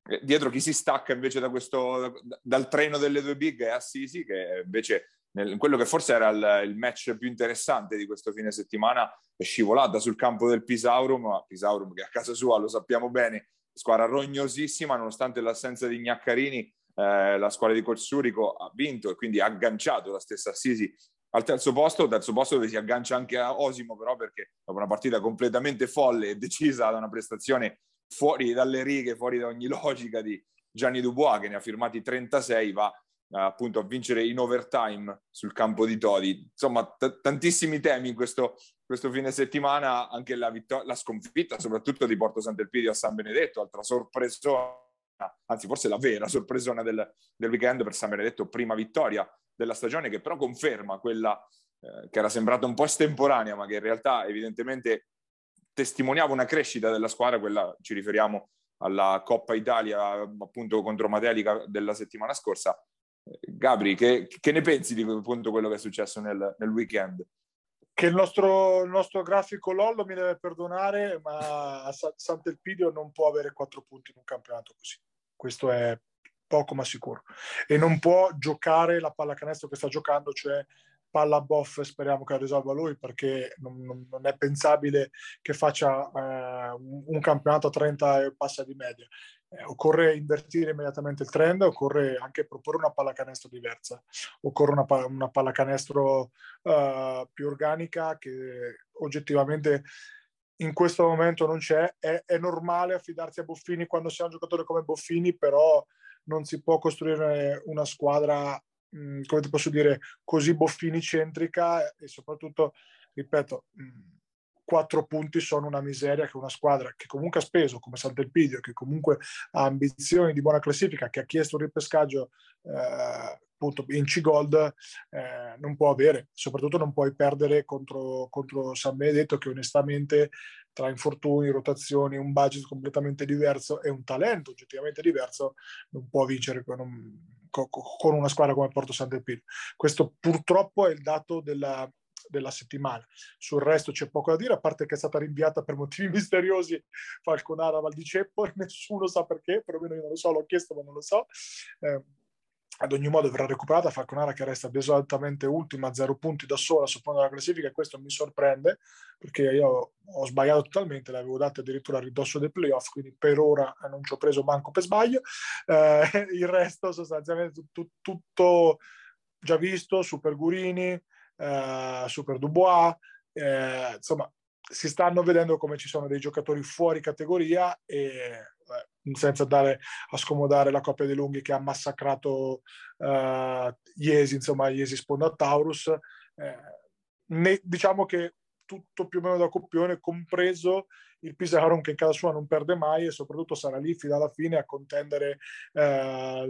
Eh, dietro chi si stacca invece da questo, dal treno delle due big è Assisi, che invece nel, quello che forse era il, il, match più interessante di questo fine settimana è scivolata sul campo del Pisaurum, Pisaurum che a casa sua lo sappiamo bene, squadra rognosissima, nonostante l'assenza di Gnaccarini, eh, la squadra di Corsurico ha vinto e quindi ha agganciato la stessa Assisi al terzo posto, terzo posto dove si aggancia anche a Osimo però perché dopo una partita completamente folle e decisa da una prestazione fuori dalle righe, fuori da ogni logica di Gianni Dubois che ne ha firmati 36 va eh, appunto a vincere in overtime sul campo di Todi. Insomma, t- tantissimi temi in questo, questo, fine settimana, anche la, vittor- la sconfitta soprattutto di Porto Sant'Elpidio a San Benedetto, altra sorpresona, anzi forse la vera sorpresona del, del weekend per San Benedetto, prima vittoria della stagione che però conferma quella eh, che era sembrata un po' estemporanea, ma che in realtà evidentemente testimoniava una crescita della squadra, quella ci riferiamo alla Coppa Italia appunto contro Matelica della settimana scorsa. Gabri, che, che ne pensi di appunto quello che è successo nel, nel weekend? Che il nostro, il nostro, grafico Lollo mi deve perdonare, ma Sant'Elpidio non può avere quattro punti in un campionato così. Questo è poco ma sicuro. E non può giocare la pallacanestro che sta giocando, cioè palla boff, speriamo che la risolva lui, perché non, non è pensabile che faccia eh, un campionato a 30 e passa di media. Eh, occorre invertire immediatamente il trend, occorre anche proporre una pallacanestro diversa, occorre una, una pallacanestro uh, più organica che oggettivamente in questo momento non c'è. È, è normale affidarsi a Boffini quando si ha un giocatore come Boffini, però non si può costruire una squadra, mh, come ti posso dire, così boffini-centrica e soprattutto, ripeto, mh, quattro punti sono una miseria che una squadra che comunque ha speso come Sant'Elpidio, che comunque ha ambizioni di buona classifica, che ha chiesto un ripescaggio eh, appunto in C-Gold, eh, non può avere. Soprattutto non puoi perdere contro, contro San Benedetto che onestamente tra infortuni, rotazioni, un budget completamente diverso e un talento oggettivamente diverso, non può vincere con, un, con una squadra come Porto Sant'Elpidio. Questo purtroppo è il dato della, della settimana. Sul resto c'è poco da dire, a parte che è stata rinviata per motivi misteriosi Falconara Val di Ceppo, nessuno sa perché, perlomeno io non lo so, l'ho chiesto ma non lo so. Eh, ad ogni modo verrà recuperata Falconara che resta desolatamente ultima zero punti da sola sul della classifica e questo mi sorprende perché io ho sbagliato totalmente, l'avevo data addirittura a ridosso dei playoff, quindi per ora non ci ho preso manco per sbaglio. Eh, il resto sostanzialmente tutto già visto, Super Gurini, eh, Super Dubois, eh, insomma si stanno vedendo come ci sono dei giocatori fuori categoria e senza andare a scomodare la coppia dei lunghi che ha massacrato uh, Iesi, insomma Iesi sponda Taurus. Eh, ne, diciamo che tutto più o meno da coppione, compreso il Pisarum che in casa sua non perde mai e soprattutto sarà lì fino alla fine a contendere eh,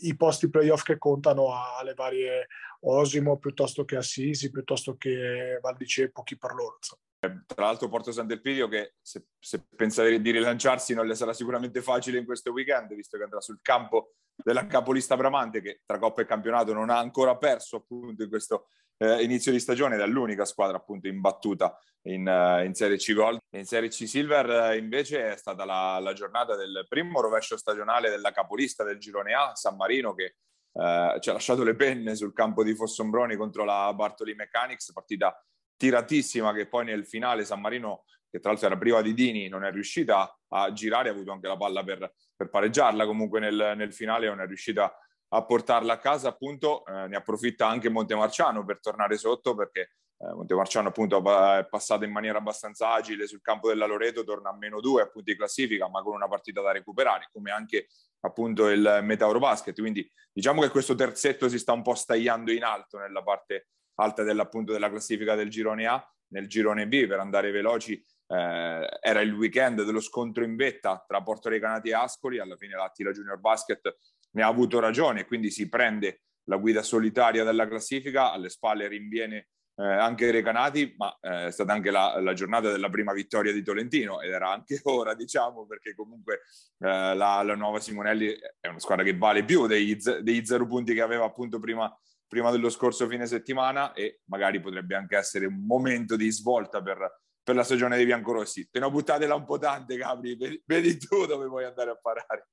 i posti playoff che contano alle varie Osimo piuttosto che Assisi, piuttosto che Val di Ceppo, chi per loro. Insomma. Tra l'altro Porto Sant'Elpidio che se, se pensa di rilanciarsi non le sarà sicuramente facile in questo weekend, visto che andrà sul campo della capolista Bramante che tra Coppa e Campionato non ha ancora perso appunto in questo eh, inizio di stagione ed è l'unica squadra appunto imbattuta in, uh, in Serie C Gold. In Serie C Silver uh, invece è stata la, la, giornata del primo rovescio stagionale della capolista del girone A, San Marino che eh, ci ha lasciato le penne sul campo di Fossombroni contro la Bartoli Mechanics, partita tiratissima che poi nel finale San Marino, che tra l'altro era priva di Dini, non è riuscita a girare, ha avuto anche la palla per, per pareggiarla, comunque nel, nel, finale non è riuscita a portarla a casa, appunto eh, ne approfitta anche Montemarciano per tornare sotto perché eh, Montemarciano appunto è passato in maniera abbastanza agile sul campo della Loreto, torna a meno due appunti di classifica, ma con una partita da recuperare, come anche appunto il Metauro Basket. Quindi diciamo che questo terzetto si sta un po' stagliando in alto nella parte alta dell'appunto della classifica del girone A. Nel girone B, per andare veloci, eh, era il weekend dello scontro in vetta tra Porto Recanati e Ascoli. Alla fine l'Attila Junior Basket ne ha avuto ragione, quindi si prende la guida solitaria della classifica, alle spalle rinviene eh, anche Recanati, ma eh, è stata anche la, la, giornata della prima vittoria di Tolentino ed era anche ora, diciamo, perché comunque eh, la, la, nuova Simonelli è una squadra che vale più dei, dei zero punti che aveva appunto prima, prima, dello scorso fine settimana e magari potrebbe anche essere un momento di svolta per, per la stagione dei biancorossi. Te ne ho buttate là un po' tante, Capri, vedi, vedi tu dove vuoi andare a parare.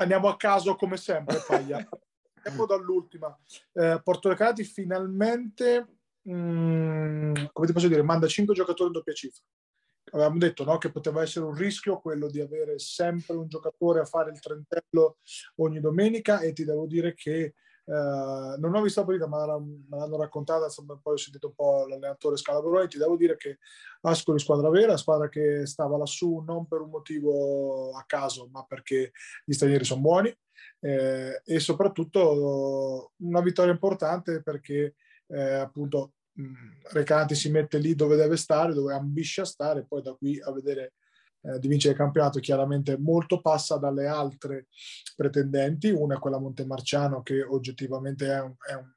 Andiamo a caso come sempre, Paglia. Andiamo dall'ultima. Eh, Porto Recanati finalmente Mm, come ti posso dire, manda 5 giocatori in doppia cifra. Avevamo detto no, che poteva essere un rischio quello di avere sempre un giocatore a fare il trentello ogni domenica e ti devo dire che Uh, non ho visto la partita, ma me l'hanno raccontata, insomma, poi ho sentito un po' l'allenatore Scalabrone, ti devo dire che Ascoli squadra vera, squadra che stava lassù non per un motivo a caso, ma perché gli stranieri sono buoni eh, e soprattutto una vittoria importante perché eh, appunto Recati si mette lì dove deve stare, dove ambisce a stare, poi da qui a vedere eh, di vincere il campionato chiaramente molto passa dalle altre pretendenti, una è quella Montemarciano che oggettivamente è un, è un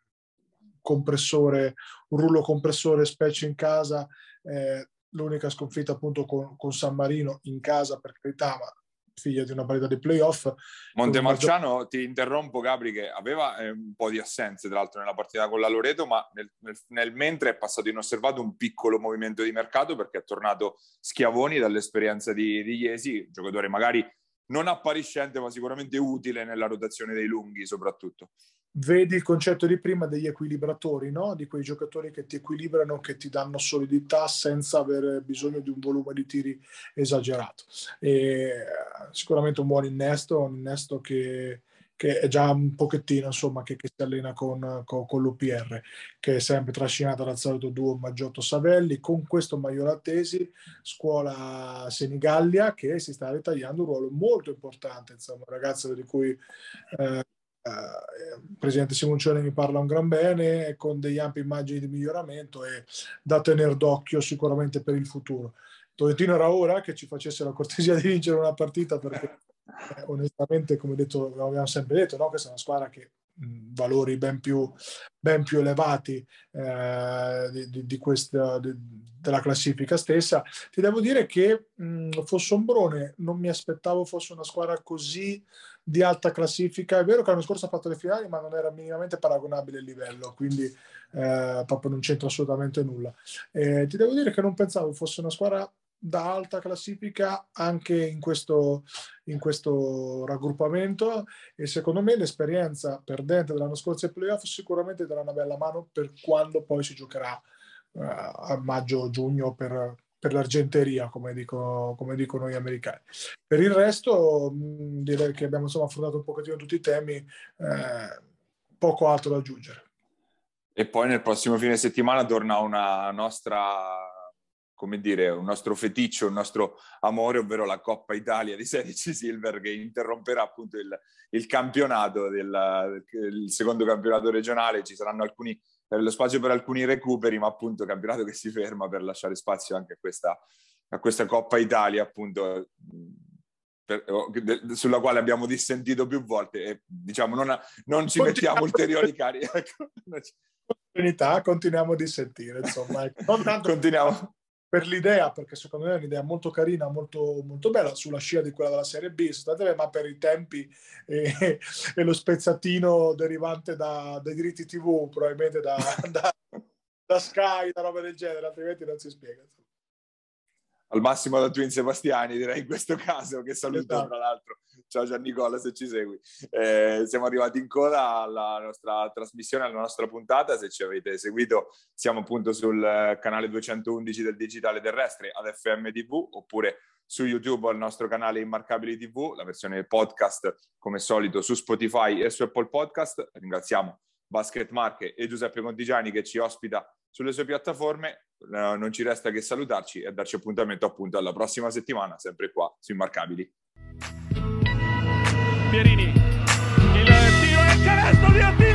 compressore, un rullo compressore specie in casa, eh, l'unica sconfitta appunto con, con, San Marino in casa per carità, ma figlia di una partita di playoff. Montemarciano, maggior... ti interrompo Gabri, che aveva eh, un po' di assenze tra l'altro nella partita con la Loreto, ma nel, nel, nel, mentre è passato inosservato un piccolo movimento di mercato perché è tornato Schiavoni dall'esperienza di, di Iesi, giocatore magari non appariscente ma sicuramente utile nella rotazione dei lunghi soprattutto vedi il concetto di prima degli equilibratori, no? di quei giocatori che ti equilibrano, che ti danno solidità senza avere bisogno di un volume di tiri esagerato. E, sicuramente un buon innesto, un innesto che, che è già un pochettino insomma che, che si allena con, con, con, l'UPR che è sempre trascinato dal solito duo Maggiotto Savelli con questo Maiola Tesi scuola Senigallia che si sta ritagliando un ruolo molto importante insomma un ragazzo di cui eh, il presidente Simoncione mi parla un gran bene con degli ampi immagini di miglioramento e da tenere d'occhio sicuramente per il futuro. Tolentino era ora che ci facesse la cortesia di vincere una partita perché eh, onestamente come detto, abbiamo sempre detto no? questa è una squadra che mh, valori ben più, ben più elevati eh, di, di, di questa, di, della classifica stessa ti devo dire che mh, Fossombrone non mi aspettavo fosse una squadra così di alta classifica. È vero che l'anno scorso ha fatto le finali, ma non era minimamente paragonabile il livello, quindi eh, proprio non c'entra assolutamente nulla. Eh, ti devo dire che non pensavo fosse una squadra da alta classifica anche in questo, in questo raggruppamento e secondo me l'esperienza perdente dell'anno scorso ai playoff sicuramente darà una bella mano per quando poi si giocherà uh, a maggio-giugno per, per l'argenteria, come, dico, come dicono gli americani. Per il resto, mh, direi che abbiamo insomma, affrontato un pochettino tutti i temi, eh, poco altro da aggiungere. E poi nel prossimo fine settimana torna una nostra come dire, un nostro feticcio, un nostro amore, ovvero la Coppa Italia di Serie C Silver che interromperà appunto il, il campionato, del, il secondo campionato regionale. Ci saranno alcuni lo spazio per alcuni recuperi, ma appunto campionato che si ferma per lasciare spazio anche a questa, a questa Coppa Italia, appunto, per, sulla quale abbiamo dissentito più volte e diciamo non, non ci mettiamo ulteriori cari. Ecco. Continuiamo a dissentire, insomma. Ecco. Non tanto continuiamo per l'idea, perché secondo me è un'idea molto carina, molto, molto bella, sulla scia di quella della Serie B, ma per i tempi e, e lo spezzatino derivante da, dai diritti TV, probabilmente da, da, da, Sky, da roba del genere, altrimenti non si spiega. Al massimo da Twin Sebastiani, direi in questo caso, che saluto esatto. tra l'altro Ciao Giannicola se ci segui. Eh, siamo arrivati in coda alla nostra trasmissione, alla nostra puntata. Se ci avete seguito, siamo appunto sul canale 211 del Digitale Terrestre ad FM TV oppure su YouTube al nostro canale Immarcabili TV, la versione podcast come solito su Spotify e su Apple Podcast. Ringraziamo Basket Marche e Giuseppe Contigiani che ci ospita sulle sue piattaforme. Eh, non ci resta che salutarci e darci appuntamento appunto alla prossima settimana, sempre qua su Immarcabili. Pierini. Il tiro e il canestro di Attila.